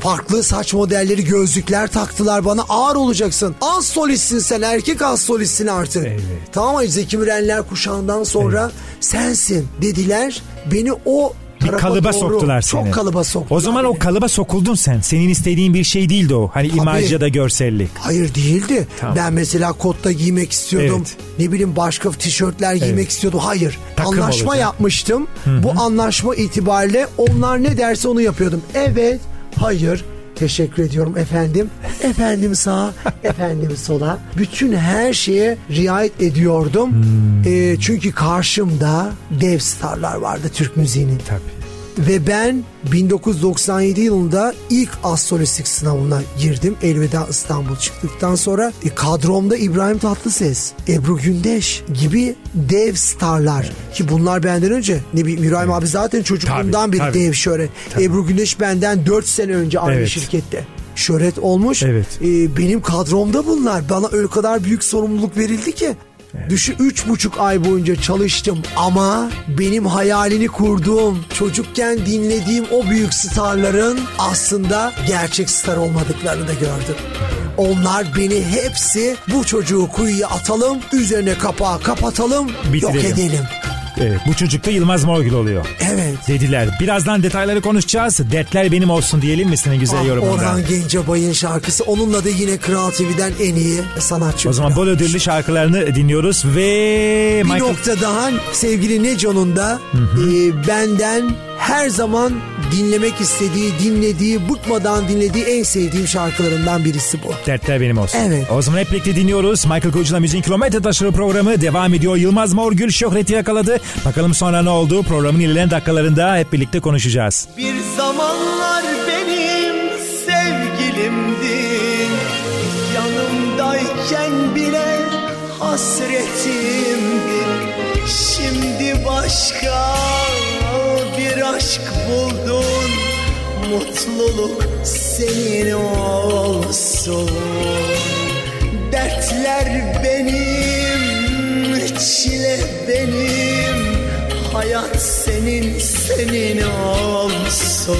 Farklı saç modelleri gözlükler taktılar bana ağır olacaksın. Az solistsin sen erkek az solistsin artık. Evet. Tamam mı Zeki Mürenler kuşağından sonra evet. sensin dediler. Beni o bir kalıba doğru, soktular seni. Çok kalıba soktular. O zaman beni. o kalıba sokuldun sen. Senin istediğin bir şey değildi o. Hani Tabii. imaj ya da görsellik. Hayır değildi. Tamam. Ben mesela kotta giymek istiyordum. Evet. Ne bileyim başka tişörtler giymek evet. istiyordum. Hayır. Takım anlaşma olacak. yapmıştım. Hı-hı. Bu anlaşma itibariyle onlar ne derse onu yapıyordum. Evet. Hayır. Teşekkür ediyorum efendim. Efendim sağa, efendim sola. Bütün her şeye riayet ediyordum. Hmm. E, çünkü karşımda dev starlar vardı Türk müziğinin. Tabii. Ve ben 1997 yılında ilk astrolistik sınavına girdim. Elveda İstanbul çıktıktan sonra e, kadromda İbrahim Tatlıses, Ebru Gündeş gibi dev starlar. Ki bunlar benden önce ne bileyim İbrahim evet. abi zaten çocukluğundan bir dev şöhret. Tabii. Ebru Gündeş benden 4 sene önce aynı evet. şirkette şöhret olmuş. Evet. Ee, benim kadromda bunlar. Bana öyle kadar büyük sorumluluk verildi ki. Evet. Düşün üç buçuk ay boyunca çalıştım ama benim hayalini kurduğum, çocukken dinlediğim o büyük starların aslında gerçek star olmadıklarını da gördüm. Onlar beni hepsi bu çocuğu kuyuya atalım, üzerine kapağı kapatalım, Bitirelim. yok edelim. Evet bu çocuk da Yılmaz Morgül oluyor. Evet. Dediler. Birazdan detayları konuşacağız. Dertler benim olsun diyelim mi senin güzel ah, yorumundan? Orhan Gencebay'ın şarkısı. Onunla da yine Kral TV'den en iyi sanatçı. O zaman bol ödüllü şarkılarını dinliyoruz ve... Bir Michael... nokta daha sevgili Neco'nun da e, benden her zaman dinlemek istediği, dinlediği, bıkmadan dinlediği en sevdiğim şarkılarından birisi bu. Dertler benim olsun. Evet. O zaman hep birlikte dinliyoruz. Michael Koç'la Müziğin Kilometre Taşları programı devam ediyor. Yılmaz Morgül şöhreti yakaladı. Bakalım sonra ne oldu? Programın ilerleyen dakikalarında hep birlikte konuşacağız. Bir zamanlar benim sevgilimdi. Yanımdayken bile hasretimdi. Şimdi başka aşk buldun Mutluluk senin olsun. Dertler benim, çile benim Hayat senin, senin olsun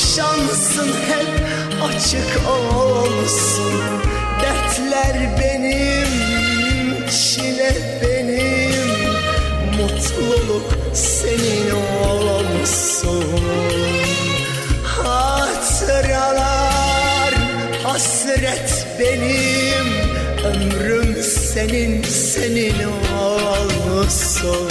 şansın hep açık olsun. Dertler benim, çile benim. Mutluluk senin olsun. Hatıralar, hasret benim. Ömrüm senin, senin olsun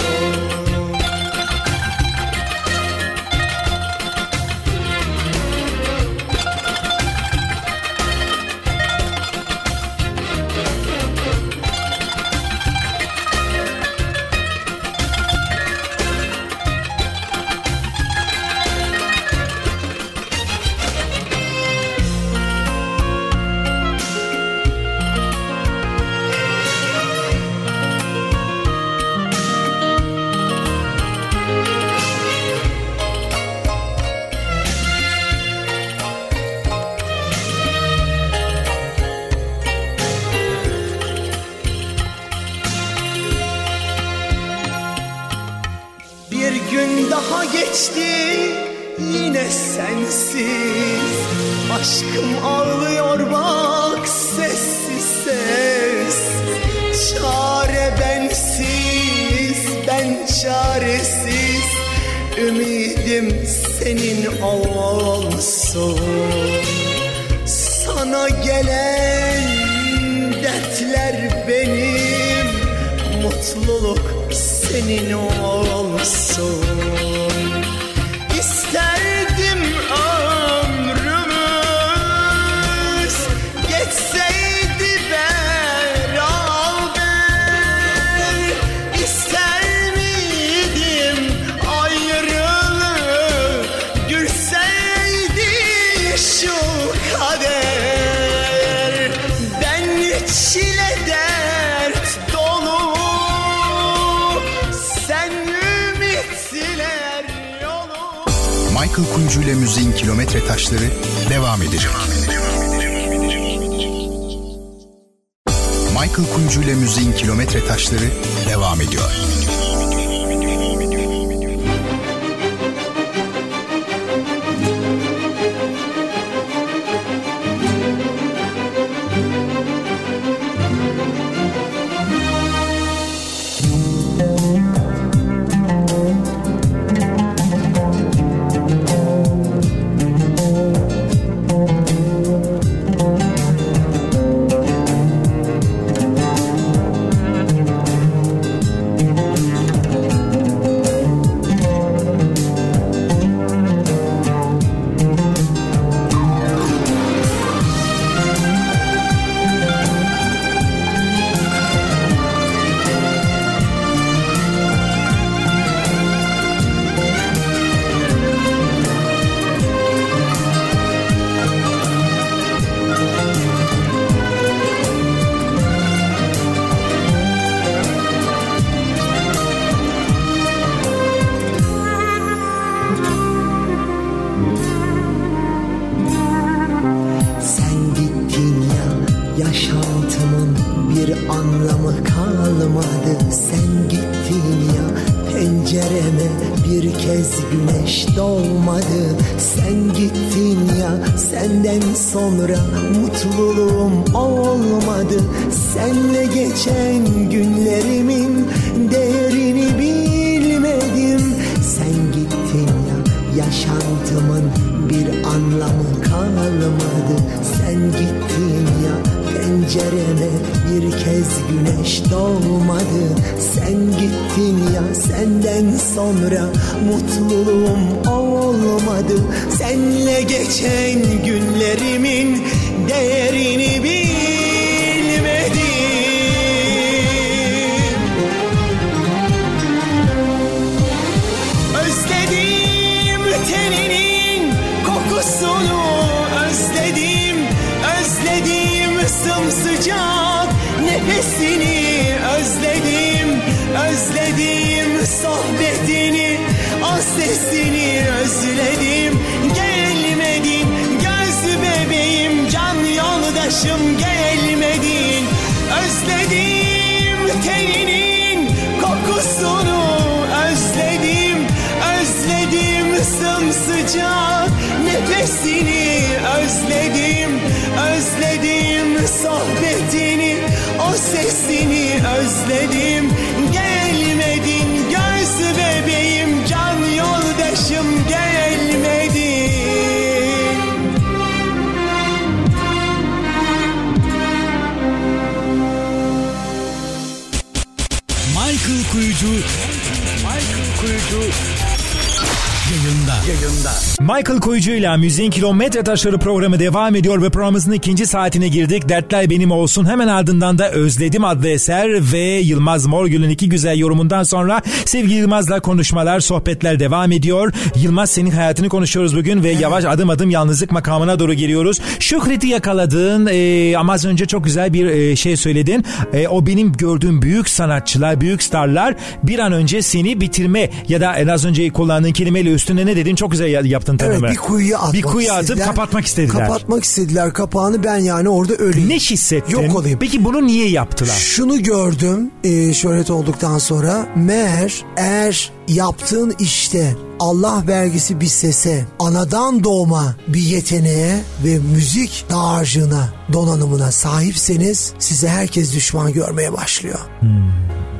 İle Müziğin Kilometre Taşları programı devam ediyor ve programımızın ikinci saatine girdik. Dertler Benim Olsun. Hemen ardından da Özledim adlı eser ve Yılmaz Morgül'ün iki güzel yorumundan sonra sevgili Yılmaz'la konuşmalar, sohbetler devam ediyor. Yılmaz senin hayatını konuşuyoruz bugün ve yavaş adım adım yalnızlık makamına doğru giriyoruz. Şükret'i yakaladın e, ama az önce çok güzel bir e, şey söyledin. E, o benim gördüğüm büyük sanatçılar, büyük starlar bir an önce seni bitirme ya da en az önce kullandığın kelimeyle üstüne ne dedin çok güzel yaptın tanımı. Evet bir kuyuya atmak Bir kuyuya atıp istediler. kapatmak istediler. Kapatmak istediler kapağını ben yani orada öleyim. Ne hissettin? Yok olayım. Peki bunu niye yaptılar? Şunu gördüm e, şöhret olduktan sonra meğer eğer yaptığın işte Allah vergisi bir sese, anadan doğma bir yeteneğe ve müzik dağarcığına, donanımına sahipseniz size herkes düşman görmeye başlıyor.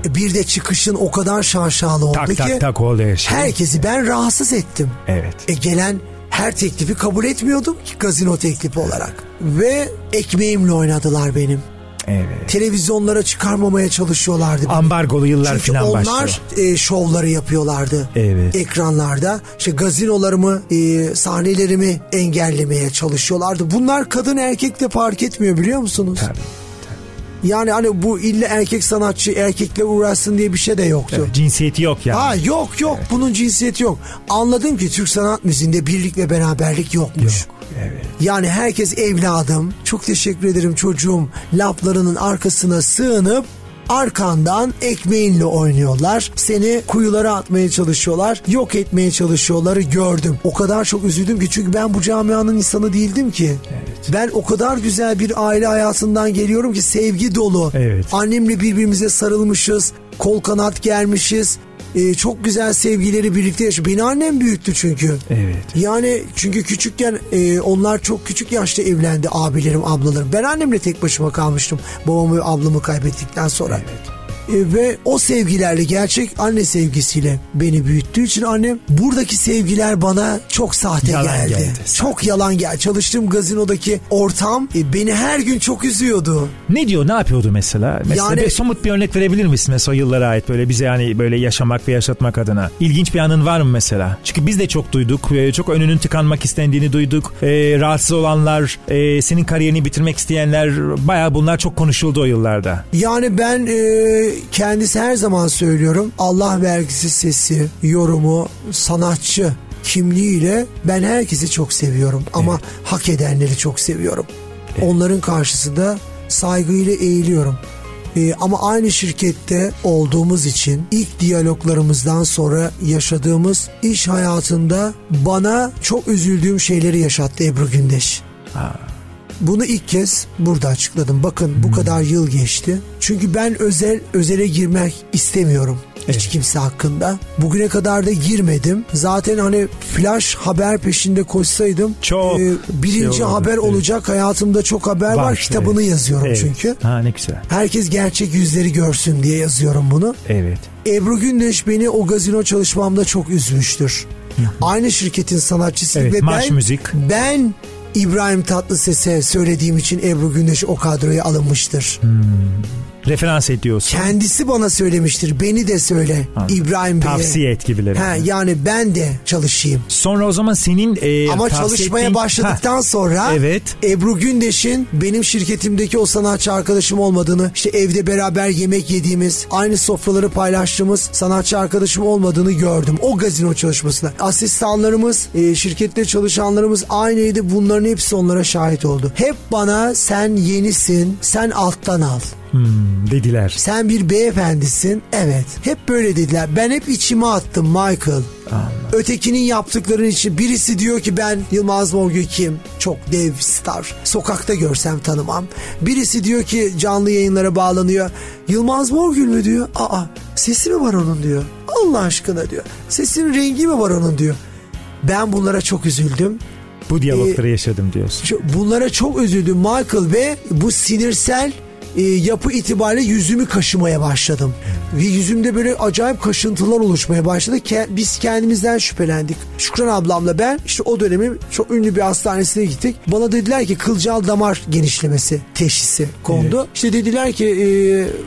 E, Bir de çıkışın o kadar şaşalı oldu Tak ki tak tak oluyor şey. herkesi ben rahatsız ettim. Evet. E gelen her teklifi kabul etmiyordum ki gazino teklifi olarak. Ve ekmeğimle oynadılar benim. Evet. Televizyonlara çıkarmamaya çalışıyorlardı. beni. Ambargolu yıllar Çünkü falan onlar başlıyor. e, şovları yapıyorlardı. Evet. Ekranlarda. İşte gazinolarımı, e, sahnelerimi engellemeye çalışıyorlardı. Bunlar kadın erkek de fark etmiyor biliyor musunuz? Tabii. Yani hani bu illa erkek sanatçı erkekle uğraşsın diye bir şey de yoktu. Evet, Cinsiyeti yok yani. Ha yok yok bunun cinsiyeti yok. Anladım ki Türk sanat müziğinde birlik ve beraberlik yokmuş. Evet. Yani herkes evladım, çok teşekkür ederim çocuğum laflarının arkasına sığınıp arkandan ekmeğinle oynuyorlar. Seni kuyulara atmaya çalışıyorlar. Yok etmeye çalışıyorları gördüm. O kadar çok üzüldüm ki çünkü ben bu camianın insanı değildim ki. Ben o kadar güzel bir aile hayatından geliyorum ki sevgi dolu. Evet. Annemle birbirimize sarılmışız. Kol kanat germişiz. Ee, çok güzel sevgileri birlikte yaşıyor. Beni annem büyüttü çünkü. Evet. Yani çünkü küçükken e, onlar çok küçük yaşta evlendi abilerim ablalarım. Ben annemle tek başıma kalmıştım babamı ablamı kaybettikten sonra. E, ve o sevgilerle gerçek anne sevgisiyle beni büyüttüğü için annem buradaki sevgiler bana çok sahte Yalan geldi. geldi. Çok yalan geldi. Çalıştığım gazinodaki ortam e, beni her gün çok üzüyordu. Ne diyor ne yapıyordu mesela? Mesela Yani- bir somut bir örnek verebilir misin mesela yıllara ait böyle bize yani böyle yaşamak ve yaşatmak adına? İlginç bir anın var mı mesela? Çünkü biz de çok duyduk. e, Çok önünün tıkanmak istendiğini duyduk. E, rahatsız olanlar, e, senin kariyerini bitirmek isteyenler baya bunlar çok konuşuldu o yıllarda. Yani ben e, kendisi her zaman söylüyorum Allah vergisi sesi, yorumu, sanatçı kimliğiyle ben herkesi çok seviyorum ama hak edenleri çok seviyorum. Onların karşısında saygıyla eğiliyorum. E, ama aynı şirkette olduğumuz için ilk diyaloglarımızdan sonra yaşadığımız iş hayatında bana çok üzüldüğüm şeyleri yaşattı Ebru Gündeş. Bunu ilk kez burada açıkladım. Bakın bu kadar yıl geçti. Çünkü ben özel özele girmek istemiyorum. Hiç kimse hakkında. Bugüne kadar da girmedim. Zaten hani flash haber peşinde koşsaydım Çok birinci şey olurdu. haber Evet. olacak. Hayatımda çok haber var. Kitabını evet. yazıyorum Evet. çünkü. Ha ne güzel. Herkes gerçek yüzleri görsün diye yazıyorum bunu. Evet. Ebru Gündeş beni o gazino çalışmamda çok üzmüştür. Aynı şirketin sanatçısı Evet, ve ben, Müzik. ben İbrahim Tatlıses'e söylediğim için Ebru Gündeş o kadroya alınmıştır. Referans ediyorsun. Kendisi bana söylemiştir. Beni de söyle Anladım. İbrahim Bey'e. Tavsiye et gibileri. Ha, yani ben de çalışayım. Sonra o zaman senin e, Ama çalışmaya ettiğin- başladıktan Ha, sonra Evet. Ebru Gündeş'in benim şirketimdeki o sanatçı arkadaşım olmadığını, işte evde beraber yemek yediğimiz, aynı sofraları paylaştığımız sanatçı arkadaşım olmadığını gördüm. O gazino çalışmasında. Asistanlarımız, e, şirkette çalışanlarımız aynıydı. Bunların hepsi onlara şahit oldu. Hep bana sen yenisin, sen alttan al. Hmm, dediler. Sen bir beyefendisin. Evet. Hep böyle dediler. Ben hep içime attım Michael. Ötekinin yaptıklarının için birisi diyor ki ben Yılmaz Morgül kim? Çok dev star. Sokakta görsem tanımam. Birisi diyor ki canlı yayınlara bağlanıyor. Yılmaz Morgül mü diyor. Aa sesi mi var onun diyor. Allah aşkına diyor. Sesinin rengi mi var onun diyor. Ben bunlara çok üzüldüm. Bu diyalogları yaşadım diyorsun. Bunlara çok üzüldüm Michael ve bu sinirsel e, yapı itibariyle yüzümü kaşımaya başladım. Ve yüzümde böyle acayip kaşıntılar oluşmaya başladı. Ke- biz kendimizden şüphelendik. Şükran ablamla ben işte o dönemin çok ünlü bir hastanesine gittik. Bana dediler ki kılcal damar genişlemesi teşhisi kondu. İşte dediler ki e,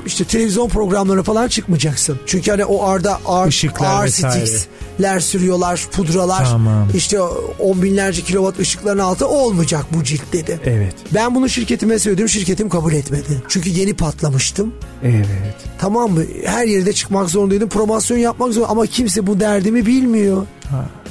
işte televizyon programlarına falan çıkmayacaksın. Çünkü hani o arda ağır, Işıklar ağır vesaire. Sticksler sürüyorlar, pudralar. Tamam. İşte on binlerce kilowatt ışıkların altı olmayacak bu cilt dedi. Evet. Ben bunu şirketime söyledim. Şirketim kabul etmedi. Çünkü yeni patlamıştım. Evet. Tamam mı? Her yerde çıkmak zorundaydım. Promosyon yapmak zorunda ama kimse bu derdimi bilmiyor.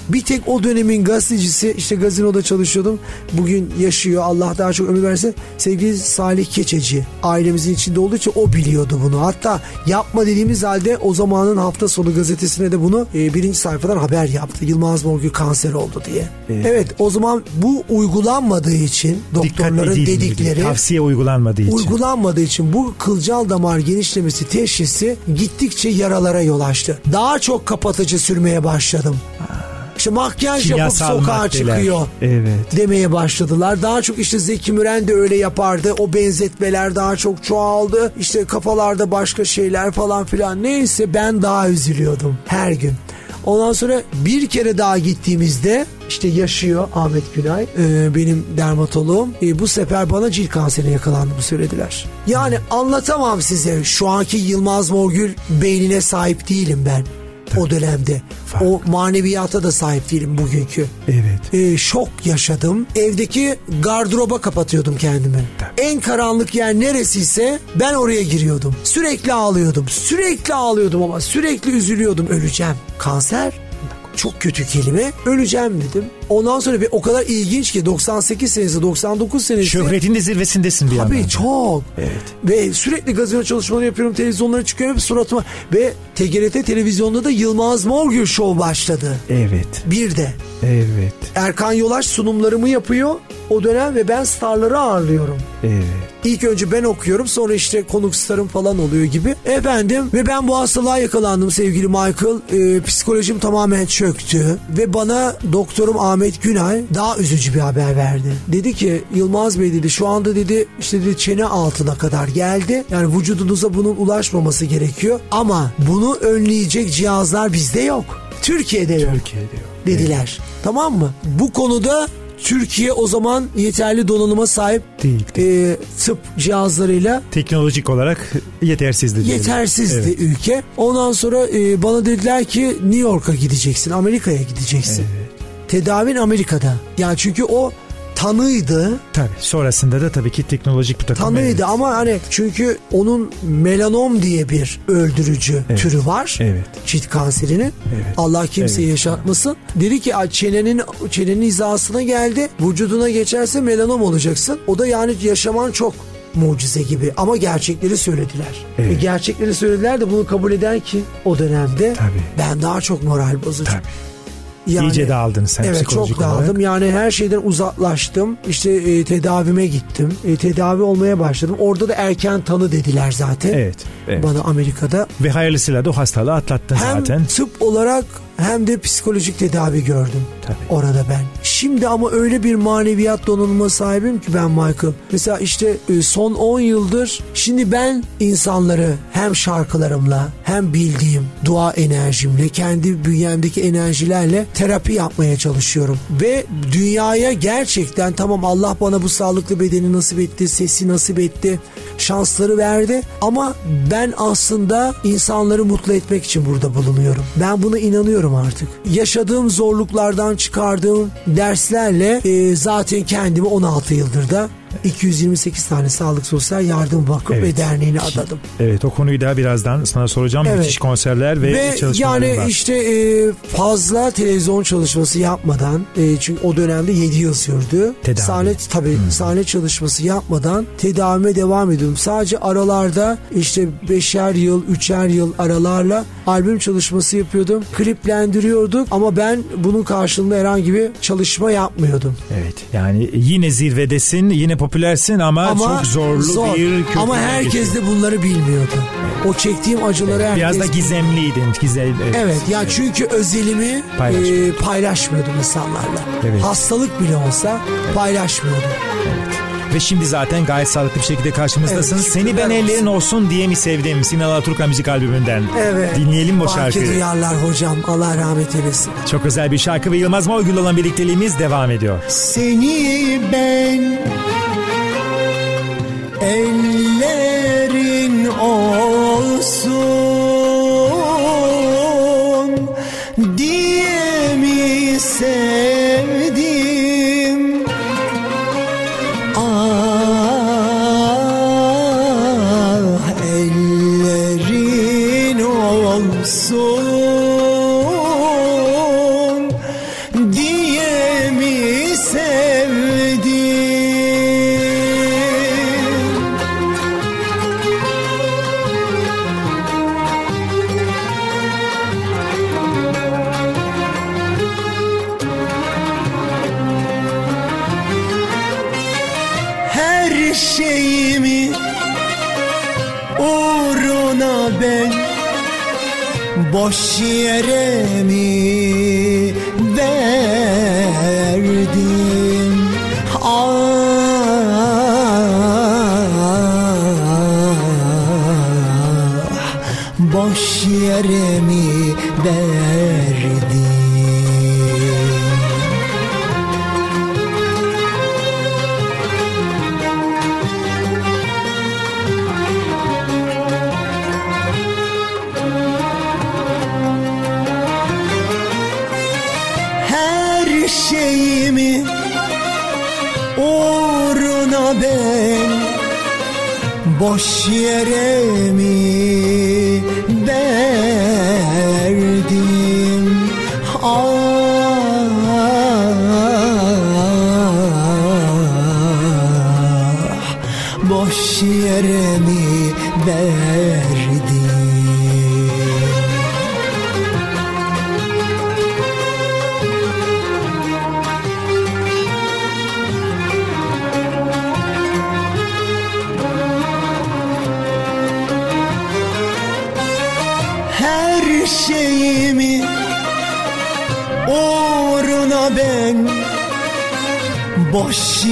Bir tek o dönemin gazetecisi işte gazinoda çalışıyordum. Bugün yaşıyor Allah daha çok ömür verse. Sevgili Salih Keçeci ailemizin içinde olduğu için o biliyordu bunu. Hatta yapma dediğimiz halde o zamanın hafta sonu gazetesine de bunu e, birinci sayfadan haber yaptı. Yılmaz Morgül kanser oldu diye. Evet. evet o zaman bu uygulanmadığı için doktorların dedikleri tavsiye uygulanmadığı için uygulanmadığı için bu kılcal damar genişlemesi teşhisi gittikçe yaralara yol açtı. Daha çok kapatıcı sürmeye başladım. İşte makyaj Kimyasal yapıp sokağa maddeler. çıkıyor evet. demeye başladılar. Daha çok işte Zeki Müren de öyle yapardı. O benzetmeler daha çok çoğaldı. İşte kafalarda başka şeyler falan filan. Neyse ben daha üzülüyordum her gün. Ondan sonra bir kere daha gittiğimizde işte yaşıyor Ahmet Günay e, benim dermatoloğum. E, bu sefer bana cilt kanserine yakalandığımı söylediler. Yani anlatamam size şu anki Yılmaz Morgül beynine sahip değilim ben o dönemde. Farklı. O maneviyata da sahip değilim bugünkü. Evet. Ee, şok yaşadım. Evdeki gardıroba kapatıyordum kendimi. Tabii. En karanlık yer neresiyse ben oraya giriyordum. Sürekli ağlıyordum. Sürekli ağlıyordum ama sürekli üzülüyordum. Öleceğim. Kanser çok kötü kelime. Öleceğim dedim. Ondan sonra bir o kadar ilginç ki 98 senesi 99 senesi. Şöhretin de zirvesindesin bir Tabii çok. Evet. Ve sürekli gazino çalışmaları yapıyorum. Televizyonlara çıkıyorum hep suratıma. Ve TGRT televizyonda da Yılmaz Morgül Show başladı. Evet. Bir de. Evet. Erkan Yolaş sunumlarımı yapıyor o dönem ve ben starları ağırlıyorum. Evet. İlk önce ben okuyorum sonra işte konuk starım falan oluyor gibi. Efendim ve ben bu hastalığa yakalandım sevgili Michael. Ee, psikolojim tamamen çöktü ve bana doktorum Ahmet Günay daha üzücü bir haber verdi. Dedi ki Yılmaz Bey dedi şu anda dedi işte dedi çene altına kadar geldi. Yani vücudunuza bunun ulaşmaması gerekiyor ama bunu önleyecek cihazlar bizde yok. Türkiye'de yok. Türkiye'de yok. Dediler. Evet. Tamam mı? Bu konuda Türkiye o zaman yeterli donanıma sahip değil. E, tıp cihazlarıyla teknolojik olarak yetersizdi. Yetersizdi evet. ülke. Ondan sonra e, bana dediler ki New York'a gideceksin, Amerika'ya gideceksin. Evet. Tedavin Amerika'da. Yani çünkü o tanıydı. Tabii sonrasında da tabii ki teknolojik bir takım. Tanıydı evet. ama hani çünkü onun melanom diye bir öldürücü evet. türü var. Evet. Cilt kanserinin. Evet. Allah kimseyi evet. yaşatmasın. Dedi ki çenenin çenenin hizasına geldi. Vücuduna geçerse melanom olacaksın. O da yani yaşaman çok mucize gibi ama gerçekleri söylediler. Evet. Ve gerçekleri söylediler de bunu kabul eden ki o dönemde Tabii. ben daha çok moral bozucu. Tabii. Yani, İyice dağıldın sen evet, çok dağıldım. Olarak. Yani her şeyden uzaklaştım. İşte e, tedavime gittim. E, tedavi olmaya başladım. Orada da erken tanı dediler zaten. Evet. evet. Bana Amerika'da. Ve hayırlısıyla da o hastalığı atlattın Hem zaten. Hem tıp olarak hem de psikolojik tedavi gördüm Tabii. orada ben. Şimdi ama öyle bir maneviyat donanıma sahibim ki ben Michael. Mesela işte e, son 10 yıldır şimdi ben insanları hem şarkılarımla hem bildiğim dua enerjimle kendi bünyemdeki enerjilerle terapi yapmaya çalışıyorum. Ve dünyaya gerçekten tamam Allah bana bu sağlıklı bedeni nasip etti, sesi nasip etti, şansları verdi ama ben aslında insanları mutlu etmek için burada bulunuyorum. Ben buna inanıyorum yaşıyorum artık. Yaşadığım zorluklardan çıkardığım derslerle e, zaten kendimi 16 yıldır da 228 tane Sağlık Sosyal Yardım Vakıf evet. ve Derneği'ne adadım. Evet o konuyu da birazdan sana soracağım. Evet. Müthiş konserler ve, ve çalışmalar yani var. işte e, fazla televizyon çalışması yapmadan e, çünkü o dönemde 7 yıl sürdü. Tedavi. Sahne tabii hmm. sahne çalışması yapmadan tedavime devam ediyordum. Sadece aralarda işte 5'er yıl, 3'er yıl aralarla albüm çalışması yapıyordum. Kliplendiriyorduk ama ben bunun karşılığında herhangi bir çalışma yapmıyordum. Evet yani yine zirvedesin, yine popülersin ama, ama çok zorlu zor. bir köprü. Ama herkes de bunları bilmiyordu. O çektiğim acıları herkes... Biraz da gizemliydin. Gizem, evet. evet ya çünkü özelimi Paylaş. e, paylaşmıyordum insanlarla. Evet. Hastalık bile olsa evet. paylaşmıyordum. Evet. Ve şimdi zaten gayet sağlıklı bir şekilde karşımızdasın. Evet, Seni ben ellerin olsun diye mi sevdim Sinan Alaturka müzik albümünden. Evet. Dinleyelim bu şarkıyı. Belki duyarlar hocam. Allah rahmet eylesin. Çok özel bir şarkı ve Yılmaz Morgül olan birlikteliğimiz devam ediyor. Seni ben ellerin olsun diye mi sevdim boş yere mi verdim. Ah boş yere mi boş yere mi verdim ah boş yere mi verdim boş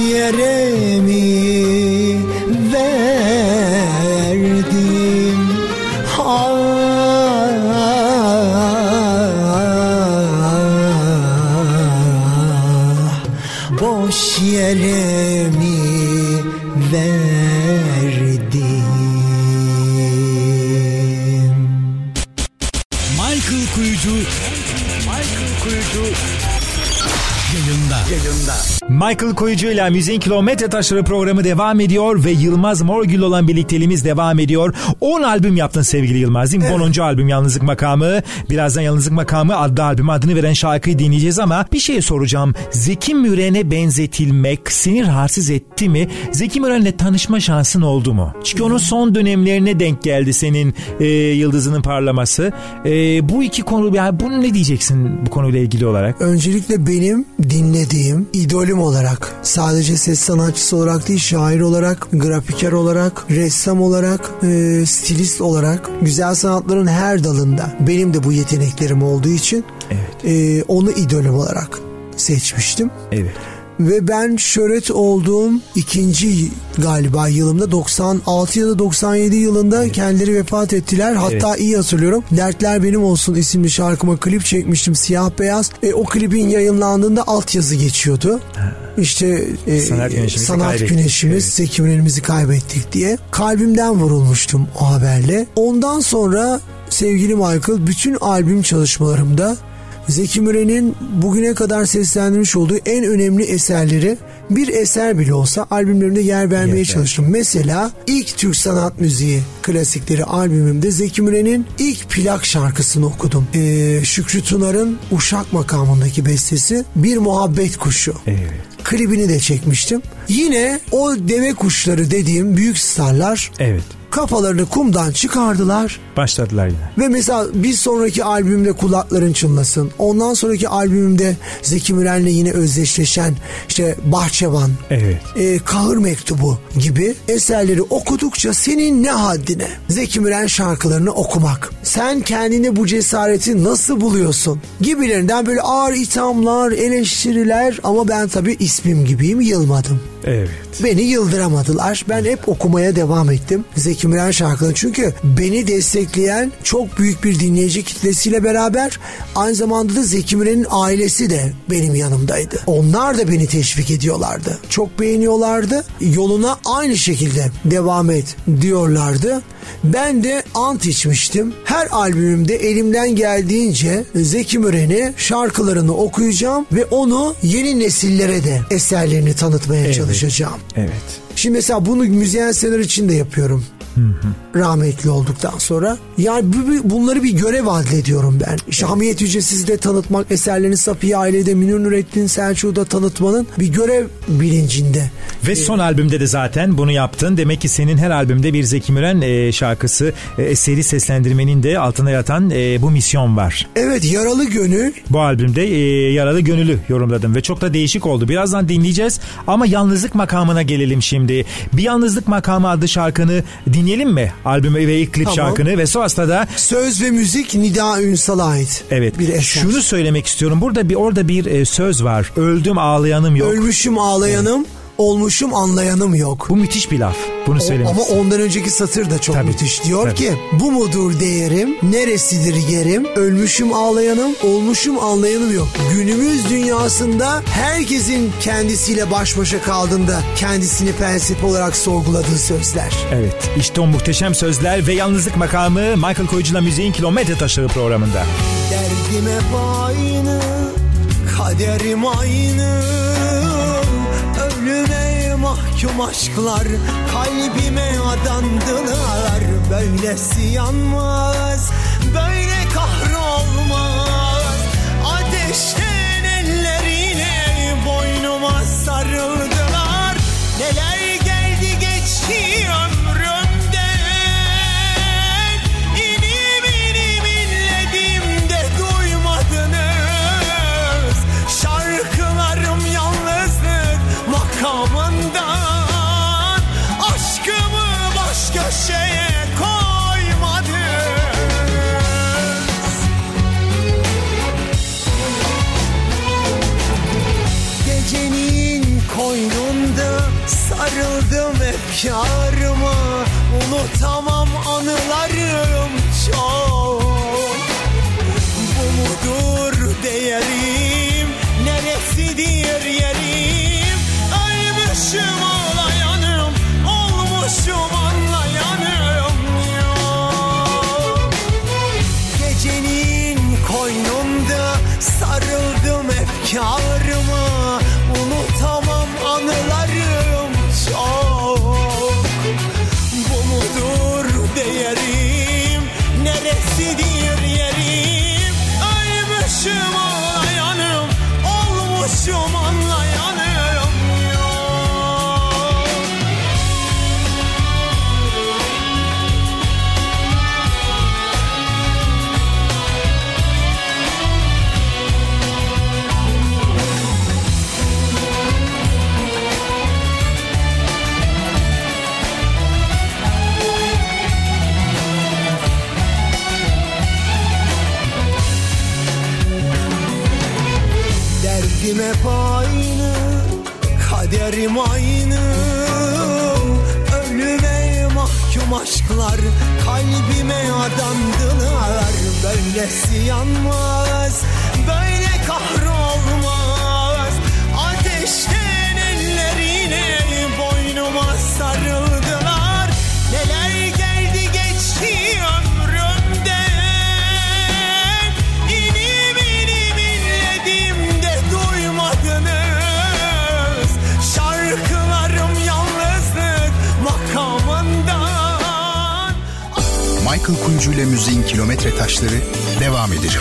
Michael Koyucu ile Müziğin Kilometre Taşları programı devam ediyor ve Yılmaz Morgül olan birlikteliğimiz devam ediyor. 10 albüm yaptın sevgili Yılmaz değil mi? Evet. 10. albüm Yalnızlık Makamı. Birazdan Yalnızlık Makamı adlı albüm adını veren şarkıyı dinleyeceğiz ama bir şey soracağım. Zeki Müren'e benzetilmek seni rahatsız etti mi? Zeki Müren'le tanışma şansın oldu mu? Çünkü onun son dönemlerine denk geldi senin e, yıldızının parlaması. E, bu iki konu yani bunu ne diyeceksin bu konuyla ilgili olarak? Öncelikle benim dinlediğim idolüm olarak sadece ses sanatçısı olarak değil şair olarak, grafiker olarak, ressam olarak, e, stilist olarak güzel sanatların her dalında benim de bu yeteneklerim olduğu için Evet. e, onu idolüm olarak seçmiştim. Evet. Ve ben şöhret olduğum ikinci galiba yılımda 96 ya da 97 yılında kendileri vefat ettiler. Hatta iyi hatırlıyorum. Dertler Benim Olsun isimli şarkıma klip çekmiştim siyah beyaz. E, o klibin yayınlandığında altyazı geçiyordu. İşte e, Sanat güneşimizi sanat kaybettik. güneşimiz Evet. Zeki Müren'imizi kaybettik diye. Kalbimden vurulmuştum o haberle. Ondan sonra sevgili Michael bütün albüm çalışmalarımda Zeki Müren'in bugüne kadar seslendirmiş olduğu en önemli eserleri bir eser bile olsa albümlerimde yer vermeye Yer ver. çalıştım. Mesela ilk Türk sanat müziği klasikleri albümümde Zeki Müren'in ilk plak şarkısını okudum. Ee, Şükrü Tunar'ın Uşak makamındaki bestesi Bir Muhabbet Kuşu. Evet. Klibini de çekmiştim. Yine o deve kuşları dediğim büyük starlar Evet. Kafalarını kumdan çıkardılar Başladılar yine. ve mesela bir sonraki albümde kulakların çınlasın. Ondan sonraki albümümde Zeki Müren'le yine özdeşleşen işte Bahçevan, Evet. e, Kahır Mektubu gibi eserleri okudukça senin ne haddine Zeki Müren şarkılarını okumak. Sen kendine bu cesareti nasıl buluyorsun? Gibilerinden böyle ağır ithamlar, eleştiriler ama ben tabii ismim gibiyim yılmadım. Evet. Beni yıldıramadılar. Ben hep okumaya devam ettim. Zeki Müren şarkılarını. Çünkü beni destekleyen çok büyük bir dinleyici kitlesiyle beraber aynı zamanda da Zeki Müren'in ailesi de benim yanımdaydı. Onlar da beni teşvik ediyorlardı. Çok beğeniyorlardı. Yoluna aynı şekilde devam et diyorlardı. Ben de ant içmiştim. Her albümümde elimden geldiğince Zeki Müren'i şarkılarını okuyacağım ve onu yeni nesillere de eserlerini tanıtmaya Evet. çalışacağım. Evet. Şimdi mesela bunu müzisyenler için de yapıyorum. Rahmetli olduktan sonra. Yani bu- bu- bunları bir görev adlediyorum ben. İşte Hamiyet Yücesiz'i de tanıtmak, eserlerini Safiye Aile'de, Münir Nurettin Selçuk'u da tanıtmanın bir görev bilincinde. Ve son albümde de zaten bunu yaptın. Demek ki senin her albümde bir Zeki Müren e, şarkısı, e, eseri seslendirmenin de altında yatan e, bu misyon var. Evet Yaralı Gönül Bu albümde e, Yaralı Gönül'ü yorumladım ve çok da değişik oldu. Birazdan dinleyeceğiz ama yalnızlık makamına gelelim şimdi. Bir Yalnızlık Makamı adlı şarkını dinleyelim mi? Albümü ve ilk klip tamam. şarkını ve sonrasında da... Söz ve müzik Nida Ünsal'a ait. Evet. Bir eser. Şunu söylemek istiyorum. Burada bir orada bir e, söz var. Öldüm ağlayanım yok. Ölmüşüm ağlayanım. Evet olmuşum anlayanım yok. Bu müthiş bir laf. Bunu söylemek Ama ondan önceki satır da çok Tabii. müthiş. Diyor Tabii. ki bu mudur değerim, neresidir yerim, ölmüşüm ağlayanım, olmuşum anlayanım yok. Günümüz dünyasında herkesin kendisiyle baş başa kaldığında kendisini felsefe olarak sorguladığı sözler. Evet işte o muhteşem sözler ve yalnızlık makamı Michael Koyucu'la Müziğin Kilometre Taşları programında. Derdim hep aynı, kaderim aynı mahkum aşklar Kalbime adandılar. Böylesi yanmaz Böyle kahrolmaz. Ateşten elleriyle Boynuma sarıldılar. Neler efkarıma Unutamam anılarım çok taşları devam edecek.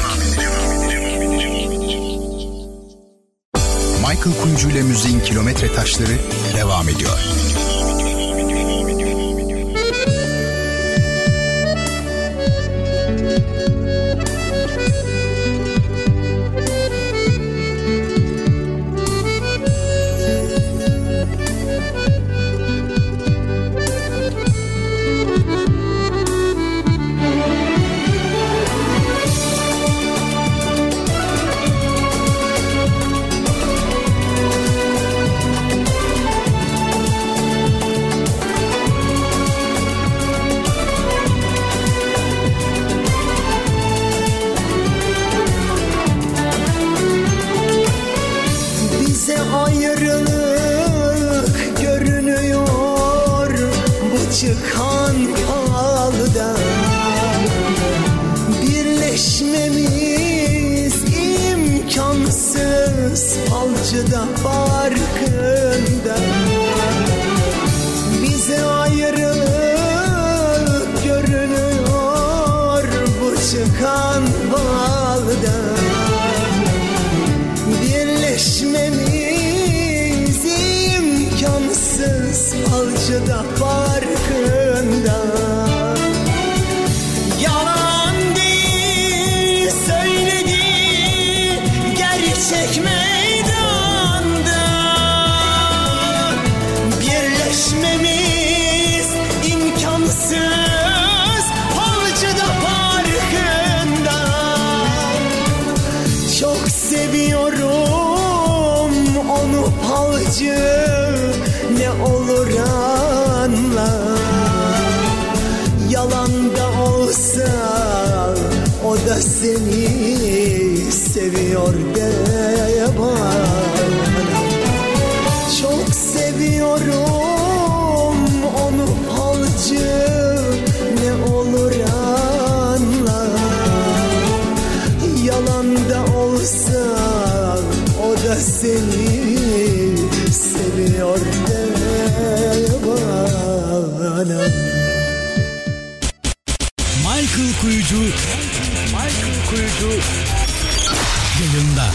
O da seni seviyor de bana Çok seviyorum onu falcı ne olur anla. Yalan da olsa o da seni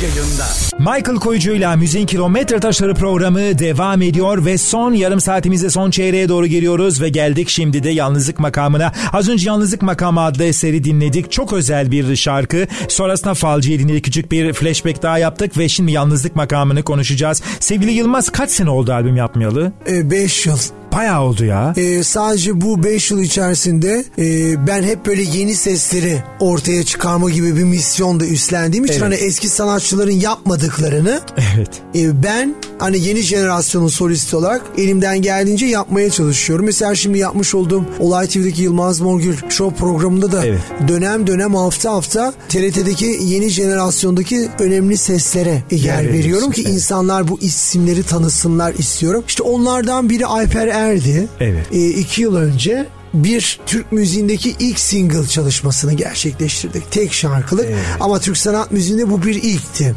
yayında. Michael Koyucu'yla Müziğin Kilometre Taşları programı devam ediyor ve son yarım saatimize son çeyreğe doğru giriyoruz ve geldik şimdi de Yalnızlık Makamı'na. Az önce Yalnızlık Makamı adlı eseri dinledik. Çok özel bir şarkı. Sonrasında Falcı'yı dinledik. Küçük bir flashback daha yaptık ve şimdi Yalnızlık Makamı'nı konuşacağız. Sevgili Yılmaz kaç sene oldu albüm yapmayalı? 5 yıl. Bayağı oldu ya. Ee, sadece bu 5 yıl içerisinde e, ben hep böyle yeni sesleri ortaya çıkarma gibi bir misyonda üstlendiğim için Evet. hani eski sanatçıların yapmadıklarını Evet. e, ben hani yeni jenerasyonun solisti olarak elimden geldiğince yapmaya çalışıyorum. Mesela şimdi yapmış olduğum Olay TV'deki Yılmaz Morgül Show programında da Evet. dönem dönem hafta hafta TRT'deki yeni jenerasyondaki önemli seslere yer, Yer veriyorum ki evet. insanlar bu isimleri tanısınlar istiyorum. İşte onlardan biri Alper Erdi. Evet. E, iki yıl önce bir Türk müziğindeki ilk single çalışmasını gerçekleştirdik. Tek şarkılık ama Türk sanat müziğinde bu bir ilkti.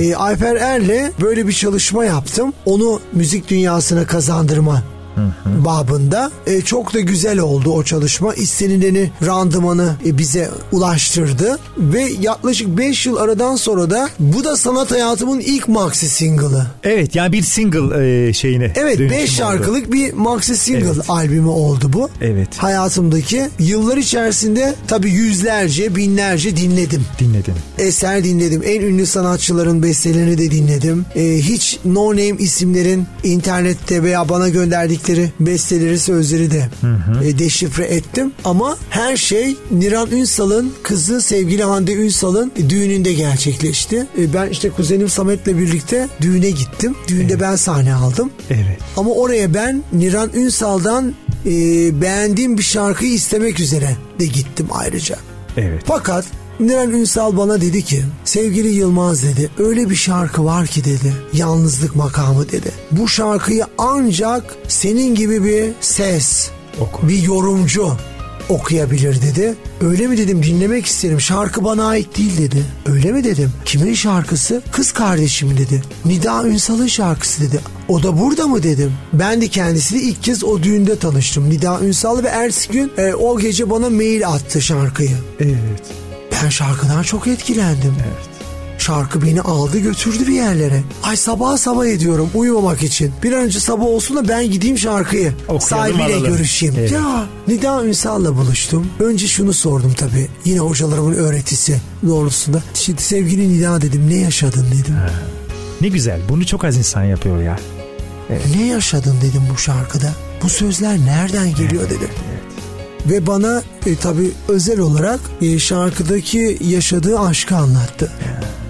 E, Alper Er'le böyle bir çalışma yaptım. Onu müzik dünyasına kazandırma babında. E, çok da güzel oldu o çalışma. İstenileni randımanı e, bize ulaştırdı ve yaklaşık 5 yıl aradan sonra da bu da sanat hayatımın ilk maxi single'ı. Evet yani bir single e, şeyine. Evet dönüşüm 5 oldu. şarkılık bir maxi single Evet. albümü oldu bu. Evet. Hayatımdaki yıllar içerisinde tabii yüzlerce binlerce dinledim. Dinledim. Eser dinledim. En ünlü sanatçıların bestelerini de dinledim. Ee, hiç no name isimlerin internette veya bana gönderdikleri besteleri sözleri de e, deşifre ettim. Ama her şey Niran Ünsal'ın kızı sevgili Hande Ünsal'ın düğününde gerçekleşti. E, ben işte kuzenim Samet'le birlikte düğüne gittim. Düğünde ben sahne aldım. Evet. Ama oraya ben Niran Ünsal'dan e, beğendiğim bir şarkıyı istemek üzere de gittim ayrıca. Evet. Fakat Niran Ünsal bana dedi ki sevgili Yılmaz dedi öyle bir şarkı var ki dedi yalnızlık makamı dedi. Bu şarkıyı ancak senin gibi bir ses Oku. bir yorumcu okuyabilir dedi. Öyle mi dedim dinlemek isterim şarkı bana ait değil dedi. Öyle mi dedim kimin şarkısı? Kız kardeşim dedi. Nida Ünsal'ın şarkısı dedi. O da burada mı dedim. Ben de kendisiyle ilk kez o düğünde tanıştım. Nida Ünsal ve ertesi gün e, o gece bana mail attı şarkıyı. Evet. Ben şarkıdan çok etkilendim. Şarkı beni aldı götürdü bir yerlere. Ay sabah sabah ediyorum uyumamak için. Bir an önce sabah olsun da ben gideyim şarkıyı. Okuyalım, sahibiyle alalım. görüşeyim. Evet. Ya Nida Ünsal'la buluştum. Önce şunu sordum tabii. Yine hocalarımın öğretisi doğrultusunda. Şimdi sevgili Nida dedim ne yaşadın dedim. Ne güzel. Bunu çok az insan yapıyor ya. Ne yaşadın dedim bu şarkıda. Bu sözler nereden geliyor dedim. Ve bana e, tabii özel olarak e, şarkıdaki yaşadığı aşkı anlattı.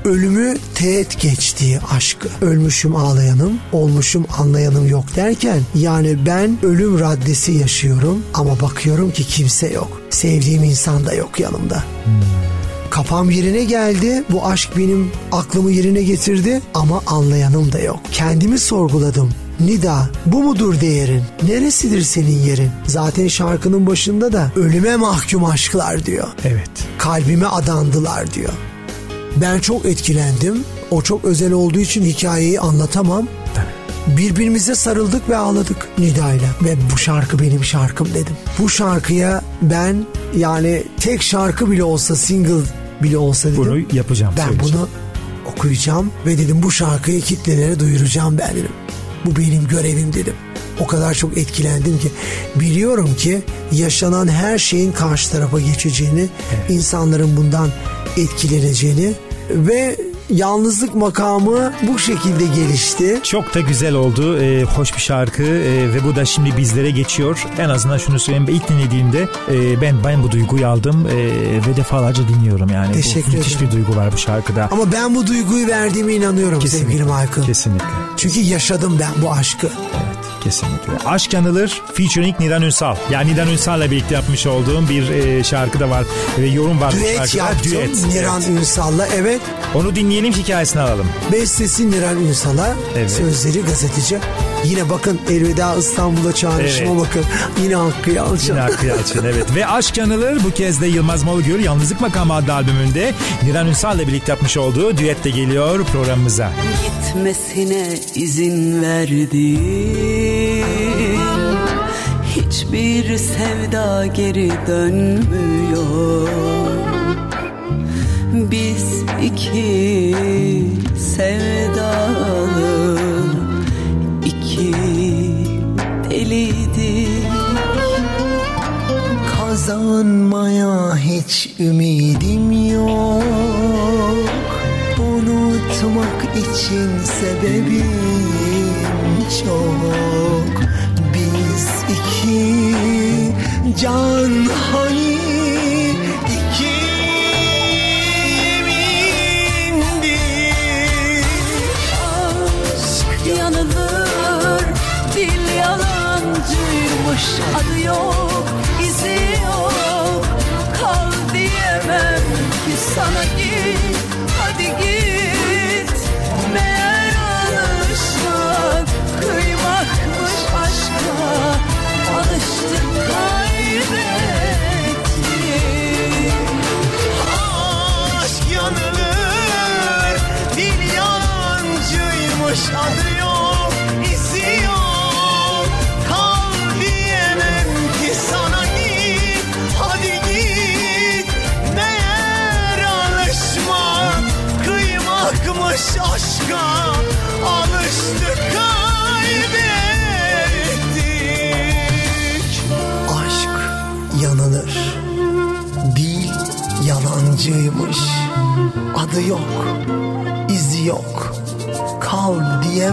Ölümü teğet geçtiği aşkı. Ölmüşüm ağlayanım, olmuşum anlayanım yok derken yani ben ölüm raddesi yaşıyorum ama bakıyorum ki kimse yok. Sevdiğim insan da yok yanımda. Kafam yerine geldi. Bu aşk benim aklımı yerine getirdi ama anlayanım da yok. Kendimi sorguladım. Nida bu mudur değerin? Neresidir senin yerin? Zaten şarkının başında da ölüme mahkum aşklar diyor. Evet. Kalbime adandılar diyor. Ben çok etkilendim. O çok özel olduğu için hikayeyi anlatamam. Birbirimize sarıldık ve ağladık Nida'yla. Ve bu şarkı benim şarkım dedim. Bu şarkıya ben yani tek şarkı bile olsa single bile olsa dedim. Bunu yapacağım. ben bunu okuyacağım ve dedim bu şarkıyı kitlelere duyuracağım ben dedim. Bu benim görevim dedim. O kadar çok etkilendim ki biliyorum ki yaşanan her şeyin karşı tarafa geçeceğini, insanların bundan etkileneceğini ve yalnızlık makamı bu şekilde gelişti. Çok da güzel oldu. Ee, hoş bir şarkı ee, ve bu da şimdi bizlere geçiyor. En azından şunu söyleyeyim. İlk dinlediğimde e, ben ben bu duyguyu aldım e, ve defalarca dinliyorum yani. Teşekkür bu, müthiş ederim. bir duygu var bu şarkıda. Ama ben bu duyguyu verdiğime inanıyorum sevgili Michael. Kesinlikle. Çünkü yaşadım ben bu aşkı. Evet. Kesinlikle. Aşk Yanılır featuring Nidan Ünsal. Yani Nidan Ünsal'la birlikte yapmış olduğum bir e, şarkı da var ve yorum var. Düet yaptım Düet. Niran evet. Ünsal'la evet. Onu dinleyelim hikayesini alalım. Bestesi Niran Ünsal'a evet. sözleri gazeteci. Yine bakın Elveda İstanbul'a çağrışıma evet. bakın. Yine Hakkı Yalçın. Yine Hakkı Yalçın evet. Ve Aşk Yanılır bu kez de Yılmaz Malugül Yalnızlık Makamı adlı albümünde Niran Ünsal'la birlikte yapmış olduğu düet de geliyor programımıza. Gitmesine izin verdi Hiçbir sevda geri dönmüyor. Biz iki sevdalı iki deliydik Kazanmaya hiç ümidim yok. Unutmak için sebebim çok can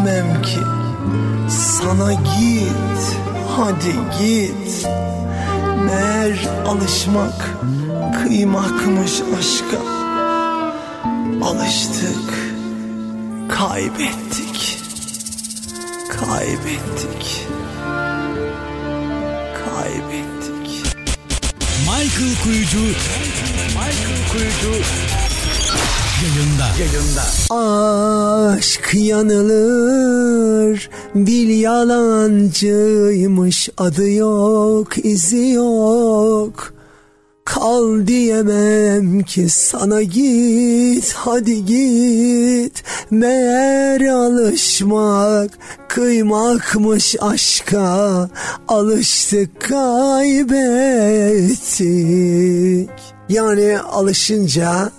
diyemem ki Sana git, hadi git. Meğer alışmak Kıymakmış aşka. Alıştık Kaybettik Kaybettik. Michael Kuyucu. Michael Kuyucu yayında. Yayında. Aşk yanılır, dil yalancıymış, adı yok, izi yok. Kal diyemem ki sana git hadi git Meğer alışmak kıymakmış aşka Alıştık kaybettik yani alışınca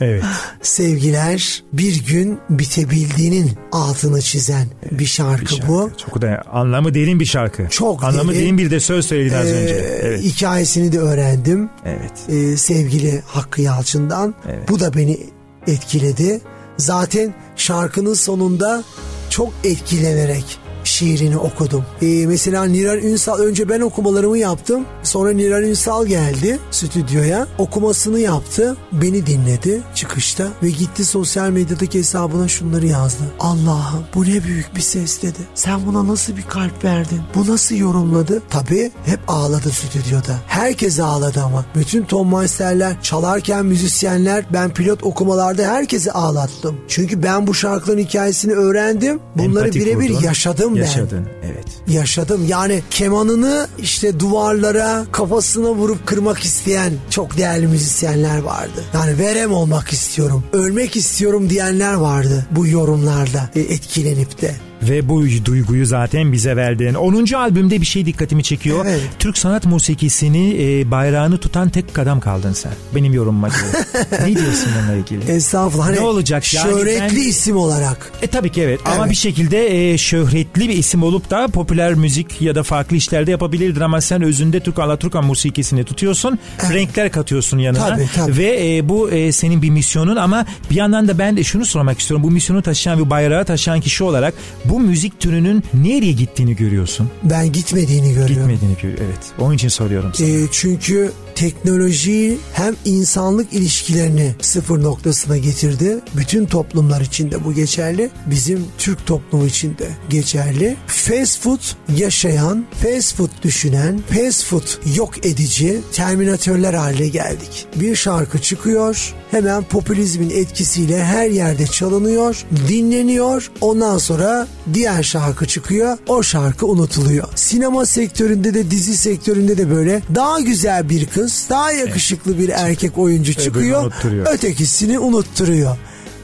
evet. sevgiler bir gün bitebildiğinin altını çizen evet, bir, şarkı bir şarkı bu. Çok da anlamı derin bir şarkı. Çok anlamı derin, derin bir de söz söyledin az önce. Evet. Hikayesini de öğrendim. Evet. Ee, sevgili Hakkı Yalçın'dan. Evet. Bu da beni etkiledi. Zaten şarkının sonunda çok etkilenerek şiirini okudum. Ee, mesela Niran Ünsal önce ben okumalarımı yaptım. Sonra Niran Ünsal geldi stüdyoya. Okumasını yaptı. Beni dinledi çıkışta ve gitti sosyal medyadaki hesabına şunları yazdı. Allah'ım bu ne büyük bir ses dedi. Sen buna nasıl bir kalp verdin? Bu nasıl yorumladı? Tabii hep ağladı stüdyoda. Herkes ağladı ama. Bütün Tom Meister'ler çalarken müzisyenler ben pilot okumalarda herkesi ağlattım. Çünkü ben bu şarkıların hikayesini öğrendim. Bunları birebir yaşadım Yaşadın evet. Yaşadım yani kemanını işte duvarlara kafasına vurup kırmak isteyen çok değerli müzisyenler vardı. Yani verem olmak istiyorum, ölmek istiyorum diyenler vardı bu yorumlarda e, etkilenip de ve bu duyguyu zaten bize verdin. 10. albümde bir şey dikkatimi çekiyor. Evet. Türk sanat musikisini e, bayrağını tutan tek adam kaldın sen. Benim yorumuma göre. ne diyorsun bununla ilgili? Estağfurullah. Hani ne olacak? Yani şöhretli ben... isim olarak. E tabii ki evet. evet. Ama bir şekilde e, şöhretli bir isim olup da popüler müzik ya da farklı işlerde yapabilirdin ama sen özünde Türk Alaturka musikisini tutuyorsun. Evet. Renkler katıyorsun yanına. Tabii, tabii. Ve e, bu e, senin bir misyonun ama bir yandan da ben de şunu sormak istiyorum. Bu misyonu taşıyan bir bayrağı taşıyan kişi olarak bu müzik türünün nereye gittiğini görüyorsun? Ben gitmediğini görüyorum. Gitmediğini görüyorum evet. Onun için soruyorum sana. E, çünkü teknolojiyi hem insanlık ilişkilerini sıfır noktasına getirdi. Bütün toplumlar için de bu geçerli. Bizim Türk toplumu için de geçerli. Fast food yaşayan, fast food düşünen, fast food yok edici terminatörler haline geldik. Bir şarkı çıkıyor, hemen popülizmin etkisiyle her yerde çalınıyor, dinleniyor. Ondan sonra diğer şarkı çıkıyor, o şarkı unutuluyor. Sinema sektöründe de dizi sektöründe de böyle daha güzel bir kız, daha yakışıklı bir erkek oyuncu çıkıyor, ötekisini unutturuyor.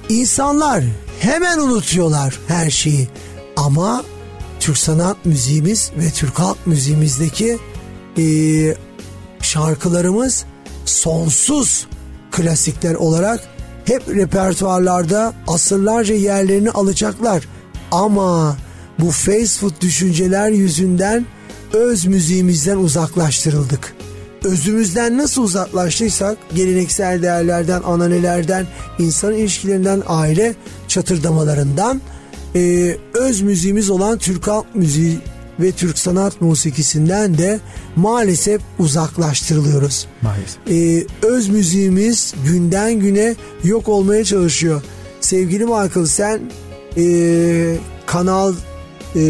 İnsanlar hemen unutuyorlar her şeyi. Ama Türk sanat müziğimiz ve Türk halk müziğimizdeki e, şarkılarımız sonsuz klasikler olarak hep repertuarlarda asırlarca yerlerini alacaklar. Ama bu fast food düşünceler yüzünden öz müziğimizden uzaklaştırıldık. Özümüzden nasıl uzaklaştıysak geleneksel değerlerden, ananelerden, insan ilişkilerinden, aile çatırdamalarından e, öz müziğimiz olan Türk halk müziği ve Türk sanat musikisinden de maalesef uzaklaştırılıyoruz. Maalesef. Ee, öz müziğimiz günden güne yok olmaya çalışıyor. Sevgili Michael sen e, Kanal e,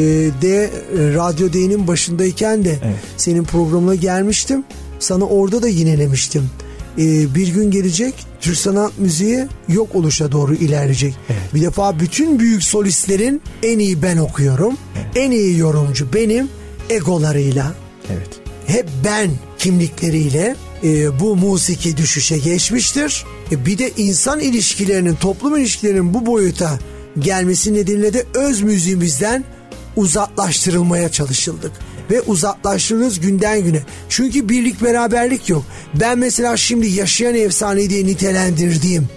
D Radyo D'nin başındayken de evet. senin programına gelmiştim. Sana orada da yinelemiştim. Ee, bir gün gelecek Türk sanat müziği yok oluşa doğru ilerleyecek. Evet. Bir defa bütün büyük solistlerin en iyi ben okuyorum. Evet. En iyi yorumcu benim egolarıyla. Evet. Hep ben kimlikleriyle e, bu musiki düşüşe geçmiştir. E, bir de insan ilişkilerinin, toplum ilişkilerinin bu boyuta gelmesi nedeniyle de öz müziğimizden uzaklaştırılmaya çalışıldık ve uzaklaştırılıyoruz günden güne. Çünkü birlik beraberlik yok. Ben mesela şimdi yaşayan efsane diye nitelendirdiğim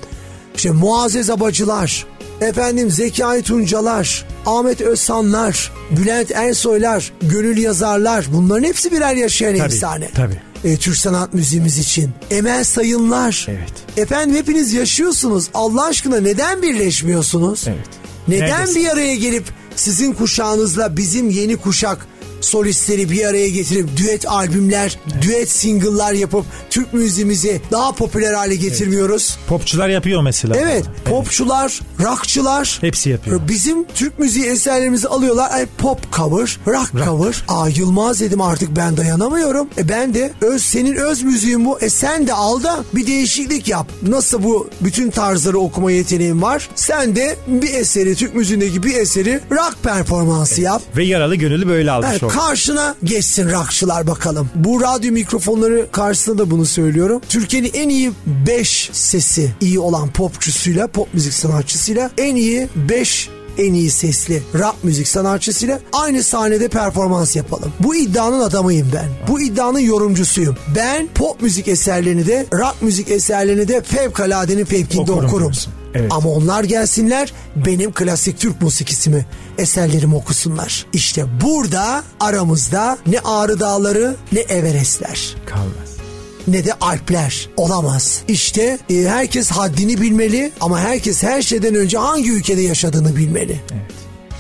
işte Muazzez Abacılar, efendim Zekai Tuncalar, Ahmet Özsanlar, Bülent Ersoylar, Gönül Yazarlar bunların hepsi birer yaşayan tabii, efsane. Tabii. E, Türk sanat müziğimiz için. Emel Sayınlar. Evet. Efendim hepiniz yaşıyorsunuz. Allah aşkına neden birleşmiyorsunuz? Evet. Neden Neredesin? bir araya gelip sizin kuşağınızla bizim yeni kuşak solistleri bir araya getirip düet albümler, evet. düet single'lar yapıp Türk müziğimizi daha popüler hale getirmiyoruz. Evet. Popçular yapıyor mesela. Evet, evet. popçular, rockçılar. Hepsi yapıyor. Bizim Türk müziği eserlerimizi alıyorlar. Ay, pop cover, rock, rock cover. Aa Yılmaz dedim artık ben dayanamıyorum. E ben de öz senin öz müziğin bu. E sen de al da bir değişiklik yap. Nasıl bu bütün tarzları okuma yeteneğin var? Sen de bir eseri Türk müziğindeki bir eseri rock performansı evet. yap. Ve yaralı gönüllü böyle almış evet, karşına geçsin rakçılar bakalım. Bu radyo mikrofonları karşısında da bunu söylüyorum. Türkiye'nin en iyi 5 sesi iyi olan popçusuyla, pop müzik sanatçısıyla en iyi 5 en iyi sesli rap müzik sanatçısıyla aynı sahnede performans yapalım. Bu iddianın adamıyım ben. Bu iddianın yorumcusuyum. Ben pop müzik eserlerini de rap müzik eserlerini de fevkaladenin fevkinde okurum. okurum. Evet. Ama onlar gelsinler benim klasik Türk musikisimi eserlerimi okusunlar. İşte burada aramızda ne Ağrı Dağları ne Everestler. Kalmaz ne de Alpler olamaz. İşte e, herkes haddini bilmeli ama herkes her şeyden önce hangi ülkede yaşadığını bilmeli. Evet.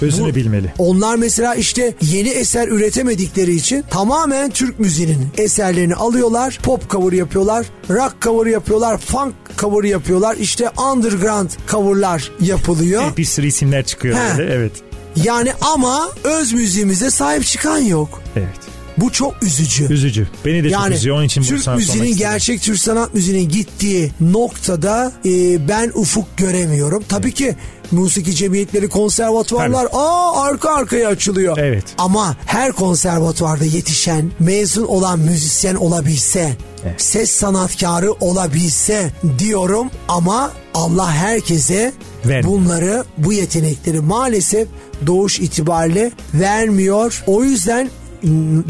Özünü Bu, bilmeli. Onlar mesela işte yeni eser üretemedikleri için tamamen Türk müziğinin eserlerini alıyorlar. Pop cover yapıyorlar, rock cover yapıyorlar, funk cover yapıyorlar. İşte underground coverlar yapılıyor. bir sürü isimler çıkıyor He. böyle evet. Yani ama öz müziğimize sahip çıkan yok. Evet. Bu çok üzücü. Üzücü. Beni de yani, çok üzüyor. Onun için Türk müziğinin gerçek Türk sanat müziğinin gittiği noktada e, ben ufuk göremiyorum. Tabii ki musiki cemiyetleri, konservatuvarlar Tabii. aa arka arkaya açılıyor. Evet. Ama her konservatuvarda yetişen, mezun olan müzisyen olabilse, evet. ses sanatkarı olabilse diyorum ama Allah herkese Vermiyor. bunları, bu yetenekleri maalesef doğuş itibariyle vermiyor. O yüzden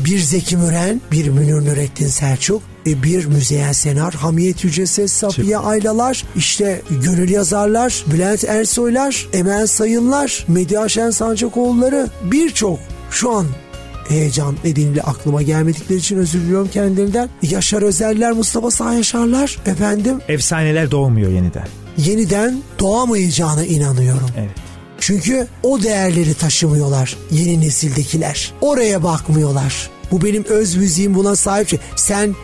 bir Zeki Müren, bir Münir Nurettin Selçuk, e, bir Müzeyyen Senar, Hamiyet Yücesi, Safiye Çık. Aylalar, işte Gönül Yazarlar, Bülent Ersoylar, Emel Sayınlar, Medya Şen Sancakoğulları birçok şu an heyecan nedeniyle aklıma gelmedikleri için özür diliyorum kendilerinden. Yaşar Özeller, Mustafa Sağ Yaşarlar efendim. Efsaneler doğmuyor yeniden. Yeniden doğamayacağına inanıyorum. Evet. Çünkü o değerleri taşımıyorlar yeni nesildekiler. Oraya bakmıyorlar. Bu benim öz müziğim buna sahip. Sen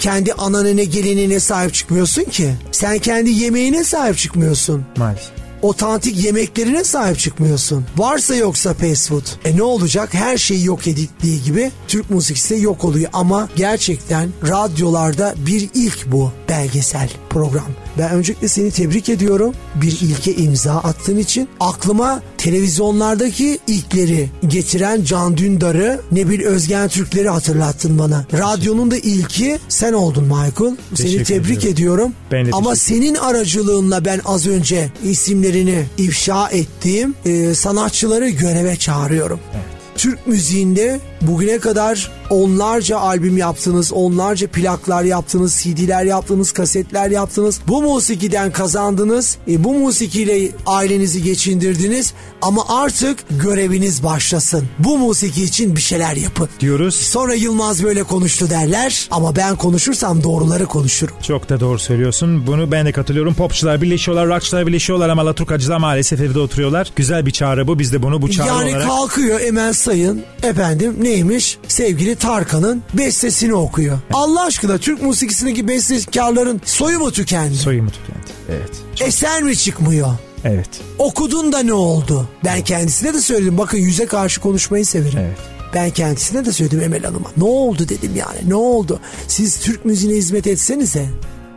kendi ananene gelinine sahip çıkmıyorsun ki. Sen kendi yemeğine sahip çıkmıyorsun. Maalesef otantik yemeklerine sahip çıkmıyorsun. Varsa yoksa fast food. E ne olacak? Her şeyi yok edildiği gibi Türk musikisi de yok oluyor. Ama gerçekten radyolarda bir ilk bu belgesel program. Ben öncelikle seni tebrik ediyorum. Bir ilke imza attığın için. Aklıma televizyonlardaki ilkleri getiren Can Dündar'ı, Nebil Özgen Türkleri hatırlattın bana. Radyonun da ilki sen oldun Michael. Seni tebrik ediyorum. ediyorum. Ben de Ama senin aracılığınla ben az önce isimlerini ifşa ettiğim e, sanatçıları göreve çağırıyorum. Evet. Türk müziğinde bugüne kadar onlarca albüm yaptınız, onlarca plaklar yaptınız, CD'ler yaptınız, kasetler yaptınız. Bu musikiden kazandınız. E, bu musikiyle ailenizi geçindirdiniz ama artık göreviniz başlasın. Bu musiki için bir şeyler yapın. Diyoruz. Sonra Yılmaz böyle konuştu derler ama ben konuşursam doğruları konuşurum. Çok da doğru söylüyorsun. Bunu ben de katılıyorum. Popçular birleşiyorlar, rockçılar birleşiyorlar ama Alaturkacılar maalesef evde oturuyorlar. Güzel bir çağrı bu. Biz de bunu bu çağrı yani olarak... Yani kalkıyor Emel Sayın efendim neymiş? Sevgili Tarkan'ın bestesini okuyor. Allah aşkına Türk musikisindeki bestekarların soyu mu tükendi? Soyu mu tükendi? Evet. Çok... Eser mi çıkmıyor? Evet. Okudun da ne oldu? Ben kendisine de söyledim. Bakın yüze karşı konuşmayı severim. Evet. Ben kendisine de söyledim Emel Hanım'a. Ne oldu dedim yani ne oldu? Siz Türk müziğine hizmet etsenize.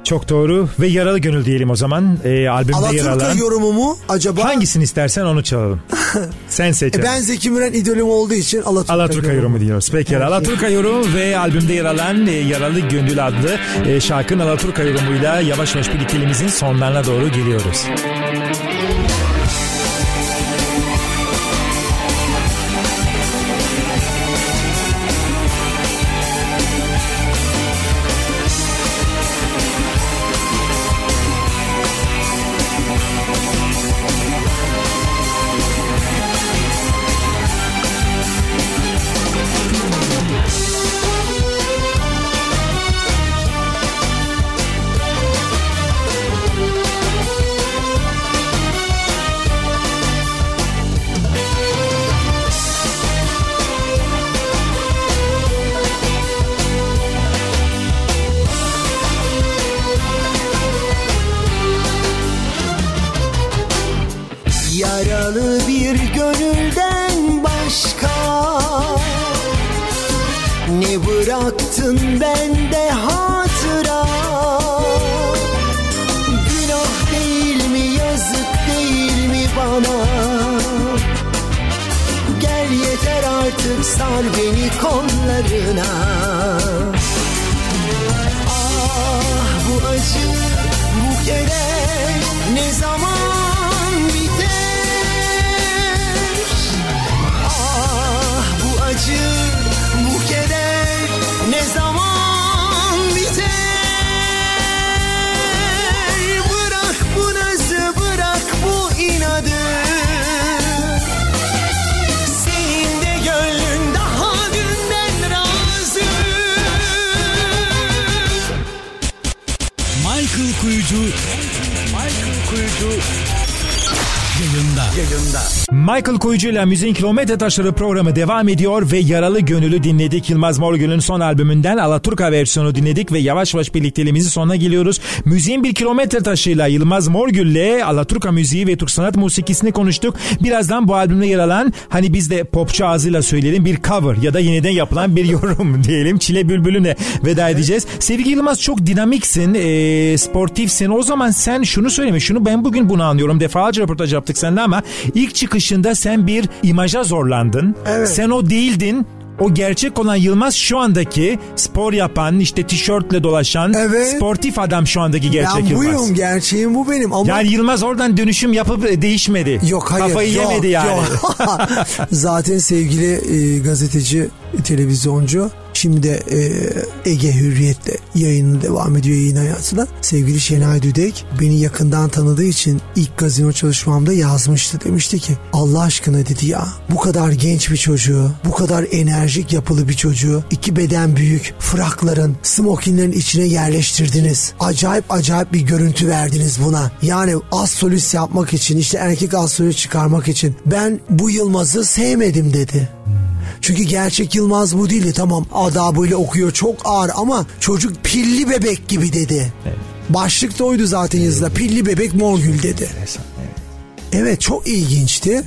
Çok doğru ve yaralı gönül diyelim o zaman. E, albümde Alaturka yer alan. yorumu mu acaba? Hangisini istersen onu çalalım. Sen seç. E ben Zeki Müren idolüm olduğu için Alaturka, Alaturka yorumu. yorumu diyoruz. Peki evet. Alaturka yorumu ve albümde yer alan e, Yaralı Gönül adlı e, şarkının Alaturka yorumuyla yavaş yavaş birliktelimizin sonlarına doğru geliyoruz. Michael Koyucu ile Müziğin Kilometre Taşları programı devam ediyor ve Yaralı Gönül'ü dinledik. Yılmaz Morgül'ün son albümünden Alaturka versiyonu dinledik ve yavaş yavaş birlikteliğimizi sonuna geliyoruz. Müziğin bir kilometre taşıyla Yılmaz Morgül ile Alaturka müziği ve Türk sanat musikisini konuştuk. Birazdan bu albümde yer alan hani biz de popçu ağzıyla söyleyelim bir cover ya da yeniden yapılan bir yorum diyelim. Çile Bülbülü'ne veda edeceğiz. Sevgili Yılmaz çok dinamiksin, e, sportifsin. O zaman sen şunu söyleme. Şunu ben bugün bunu anlıyorum. Defalarca röportaj yaptık sende ama ilk çıkışında sen bir imaja zorlandın. Evet. Sen o değildin. O gerçek olan Yılmaz şu andaki spor yapan işte tişörtle dolaşan evet. sportif adam şu andaki gerçek ben Yılmaz. buyum gerçeğim bu benim ama. Yani Yılmaz oradan dönüşüm yapıp değişmedi. Yok hayır. Kafayı yok, yemedi yani. Yok. Zaten sevgili e, gazeteci, televizyoncu Şimdi de e, Ege Hürriyet'te yayını devam ediyor yayın hayatına. Sevgili Şenay Düdek beni yakından tanıdığı için ilk gazino çalışmamda yazmıştı. Demişti ki Allah aşkına dedi ya bu kadar genç bir çocuğu, bu kadar enerjik yapılı bir çocuğu iki beden büyük frakların, smokinlerin içine yerleştirdiniz. Acayip acayip bir görüntü verdiniz buna. Yani az solist yapmak için işte erkek az solist çıkarmak için ben bu Yılmaz'ı sevmedim dedi. Çünkü gerçek Yılmaz bu değildi. Tamam adabıyla okuyor çok ağır ama çocuk pilli bebek gibi dedi. Evet. Başlık da oydu zaten yazıda. Pilli bebek Morgül dedi. Evet. evet çok ilginçti.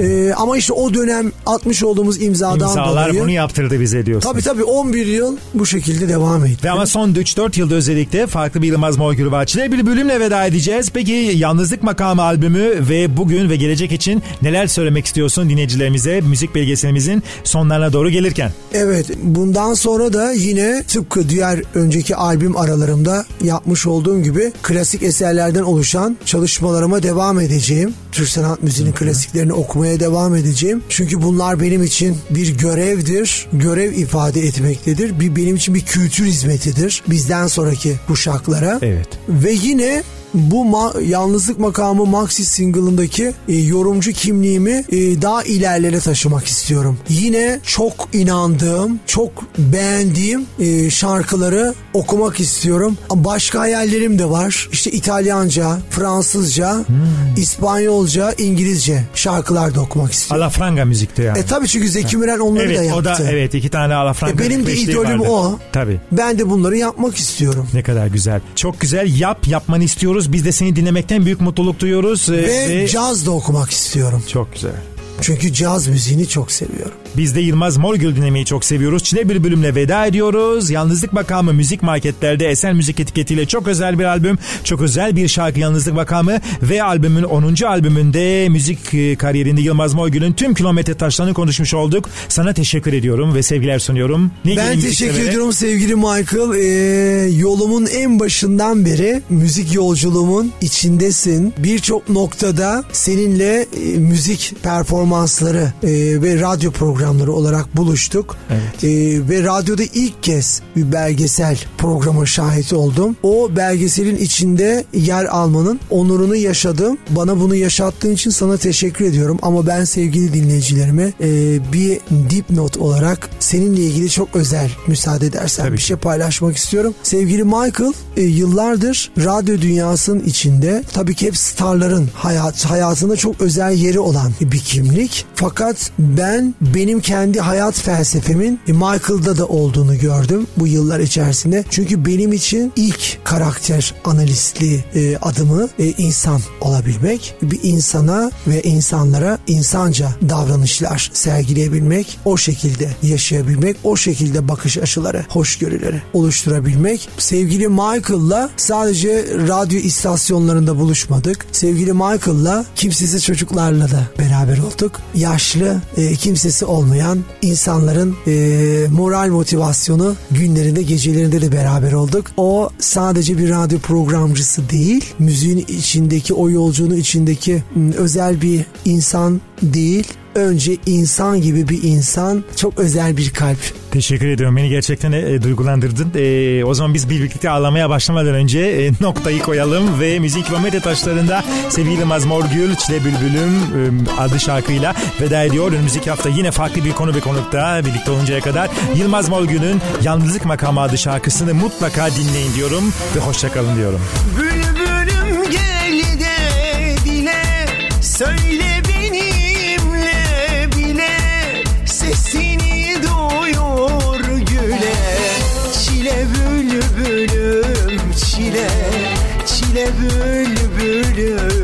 Ee, ama işte o dönem atmış olduğumuz imzadan İmzalar dolayı. bunu yaptırdı bize diyorsun. Tabii tabii 11 yıl bu şekilde devam etti. Ve ama son 3-4 yılda özellikle farklı bir Yılmaz Morgül var. Çile bir bölümle veda edeceğiz. Peki Yalnızlık Makamı albümü ve bugün ve gelecek için neler söylemek istiyorsun dinleyicilerimize müzik belgeselimizin sonlarına doğru gelirken? Evet bundan sonra da yine tıpkı diğer önceki albüm aralarımda yapmış olduğum gibi klasik eserlerden oluşan çalışmalarıma devam edeceğim. Türk sanat müziğinin klasiklerini okumaya devam edeceğim. Çünkü bunlar benim için bir görevdir. Görev ifade etmektedir. Bir benim için bir kültür hizmetidir. Bizden sonraki kuşaklara. Evet. Ve yine bu ma- yalnızlık makamı maxi single'ındaki e, yorumcu kimliğimi e, daha ilerlere taşımak istiyorum. Yine çok inandığım, çok beğendiğim e, şarkıları okumak istiyorum. Başka hayallerim de var. İşte İtalyanca, Fransızca, hmm. İspanyolca, İngilizce şarkılar da okumak istiyorum. Alafranga müzikte yani. E tabii çünkü Zeki Müren onları evet, da yaptı. O da, evet iki tane alafranga. E, benim de idolüm vardı. o. Tabii. Ben de bunları yapmak istiyorum. Ne kadar güzel. Çok güzel. Yap, yapmanı istiyoruz Biz de seni dinlemekten büyük mutluluk duyuyoruz. Ve, ve caz da okumak istiyorum. Çok güzel. Çünkü caz müziğini çok seviyorum. Biz de Yılmaz Morgül dinlemeyi çok seviyoruz. Çile bir bölümle veda ediyoruz. Yalnızlık Makamı müzik marketlerde Esen Müzik etiketiyle çok özel bir albüm. Çok özel bir şarkı Yalnızlık Makamı ve albümün 10. albümünde müzik e, kariyerinde Yılmaz Morgül'ün tüm kilometre taşlarını konuşmuş olduk. Sana teşekkür ediyorum ve sevgiler sunuyorum. Ne ben teşekkür ediyorum sevgili Michael. Ee, yolumun en başından beri müzik yolculuğumun içindesin. Birçok noktada seninle e, müzik performansları e, ve radyo programları olarak buluştuk. Evet. Ee, ve radyoda ilk kez bir belgesel programa şahit oldum. O belgeselin içinde yer almanın onurunu yaşadım. Bana bunu yaşattığın için sana teşekkür ediyorum. Ama ben sevgili dinleyicilerime e, bir dipnot olarak seninle ilgili çok özel müsaade edersen Tabii. bir şey paylaşmak istiyorum. Sevgili Michael e, yıllardır radyo dünyasının içinde tabii ki hep starların hayat, hayatında çok özel yeri olan bir kimlik. Fakat ben benim kendi hayat felsefemin Michael'da da olduğunu gördüm bu yıllar içerisinde. Çünkü benim için ilk karakter analistliği e, adımı e, insan olabilmek. Bir insana ve insanlara insanca davranışlar sergileyebilmek, o şekilde yaşayabilmek, o şekilde bakış açıları, hoşgörüleri oluşturabilmek. Sevgili Michael'la sadece radyo istasyonlarında buluşmadık. Sevgili Michael'la kimsesiz çocuklarla da beraber olduk. Yaşlı, e, kimsesi olmayan insanların e, moral motivasyonu günlerinde gecelerinde de beraber olduk. O sadece bir radyo programcısı değil, müziğin içindeki o yolculuğun içindeki özel bir insan değil önce insan gibi bir insan çok özel bir kalp. Teşekkür ediyorum. Beni gerçekten e, duygulandırdın. E, o zaman biz birlikte ağlamaya başlamadan önce e, noktayı koyalım ve müzik kilometre taşlarında sevgili Yılmaz Morgül Çile Bülbülüm e, adı şarkıyla veda ediyor. Önümüzdeki hafta yine farklı bir konu ve konukta birlikte oluncaya kadar Yılmaz Morgül'ün Yalnızlık Makamı adı şarkısını mutlaka dinleyin diyorum ve hoşçakalın diyorum. Bülbülüm gel de dile söyle çile bülbülüm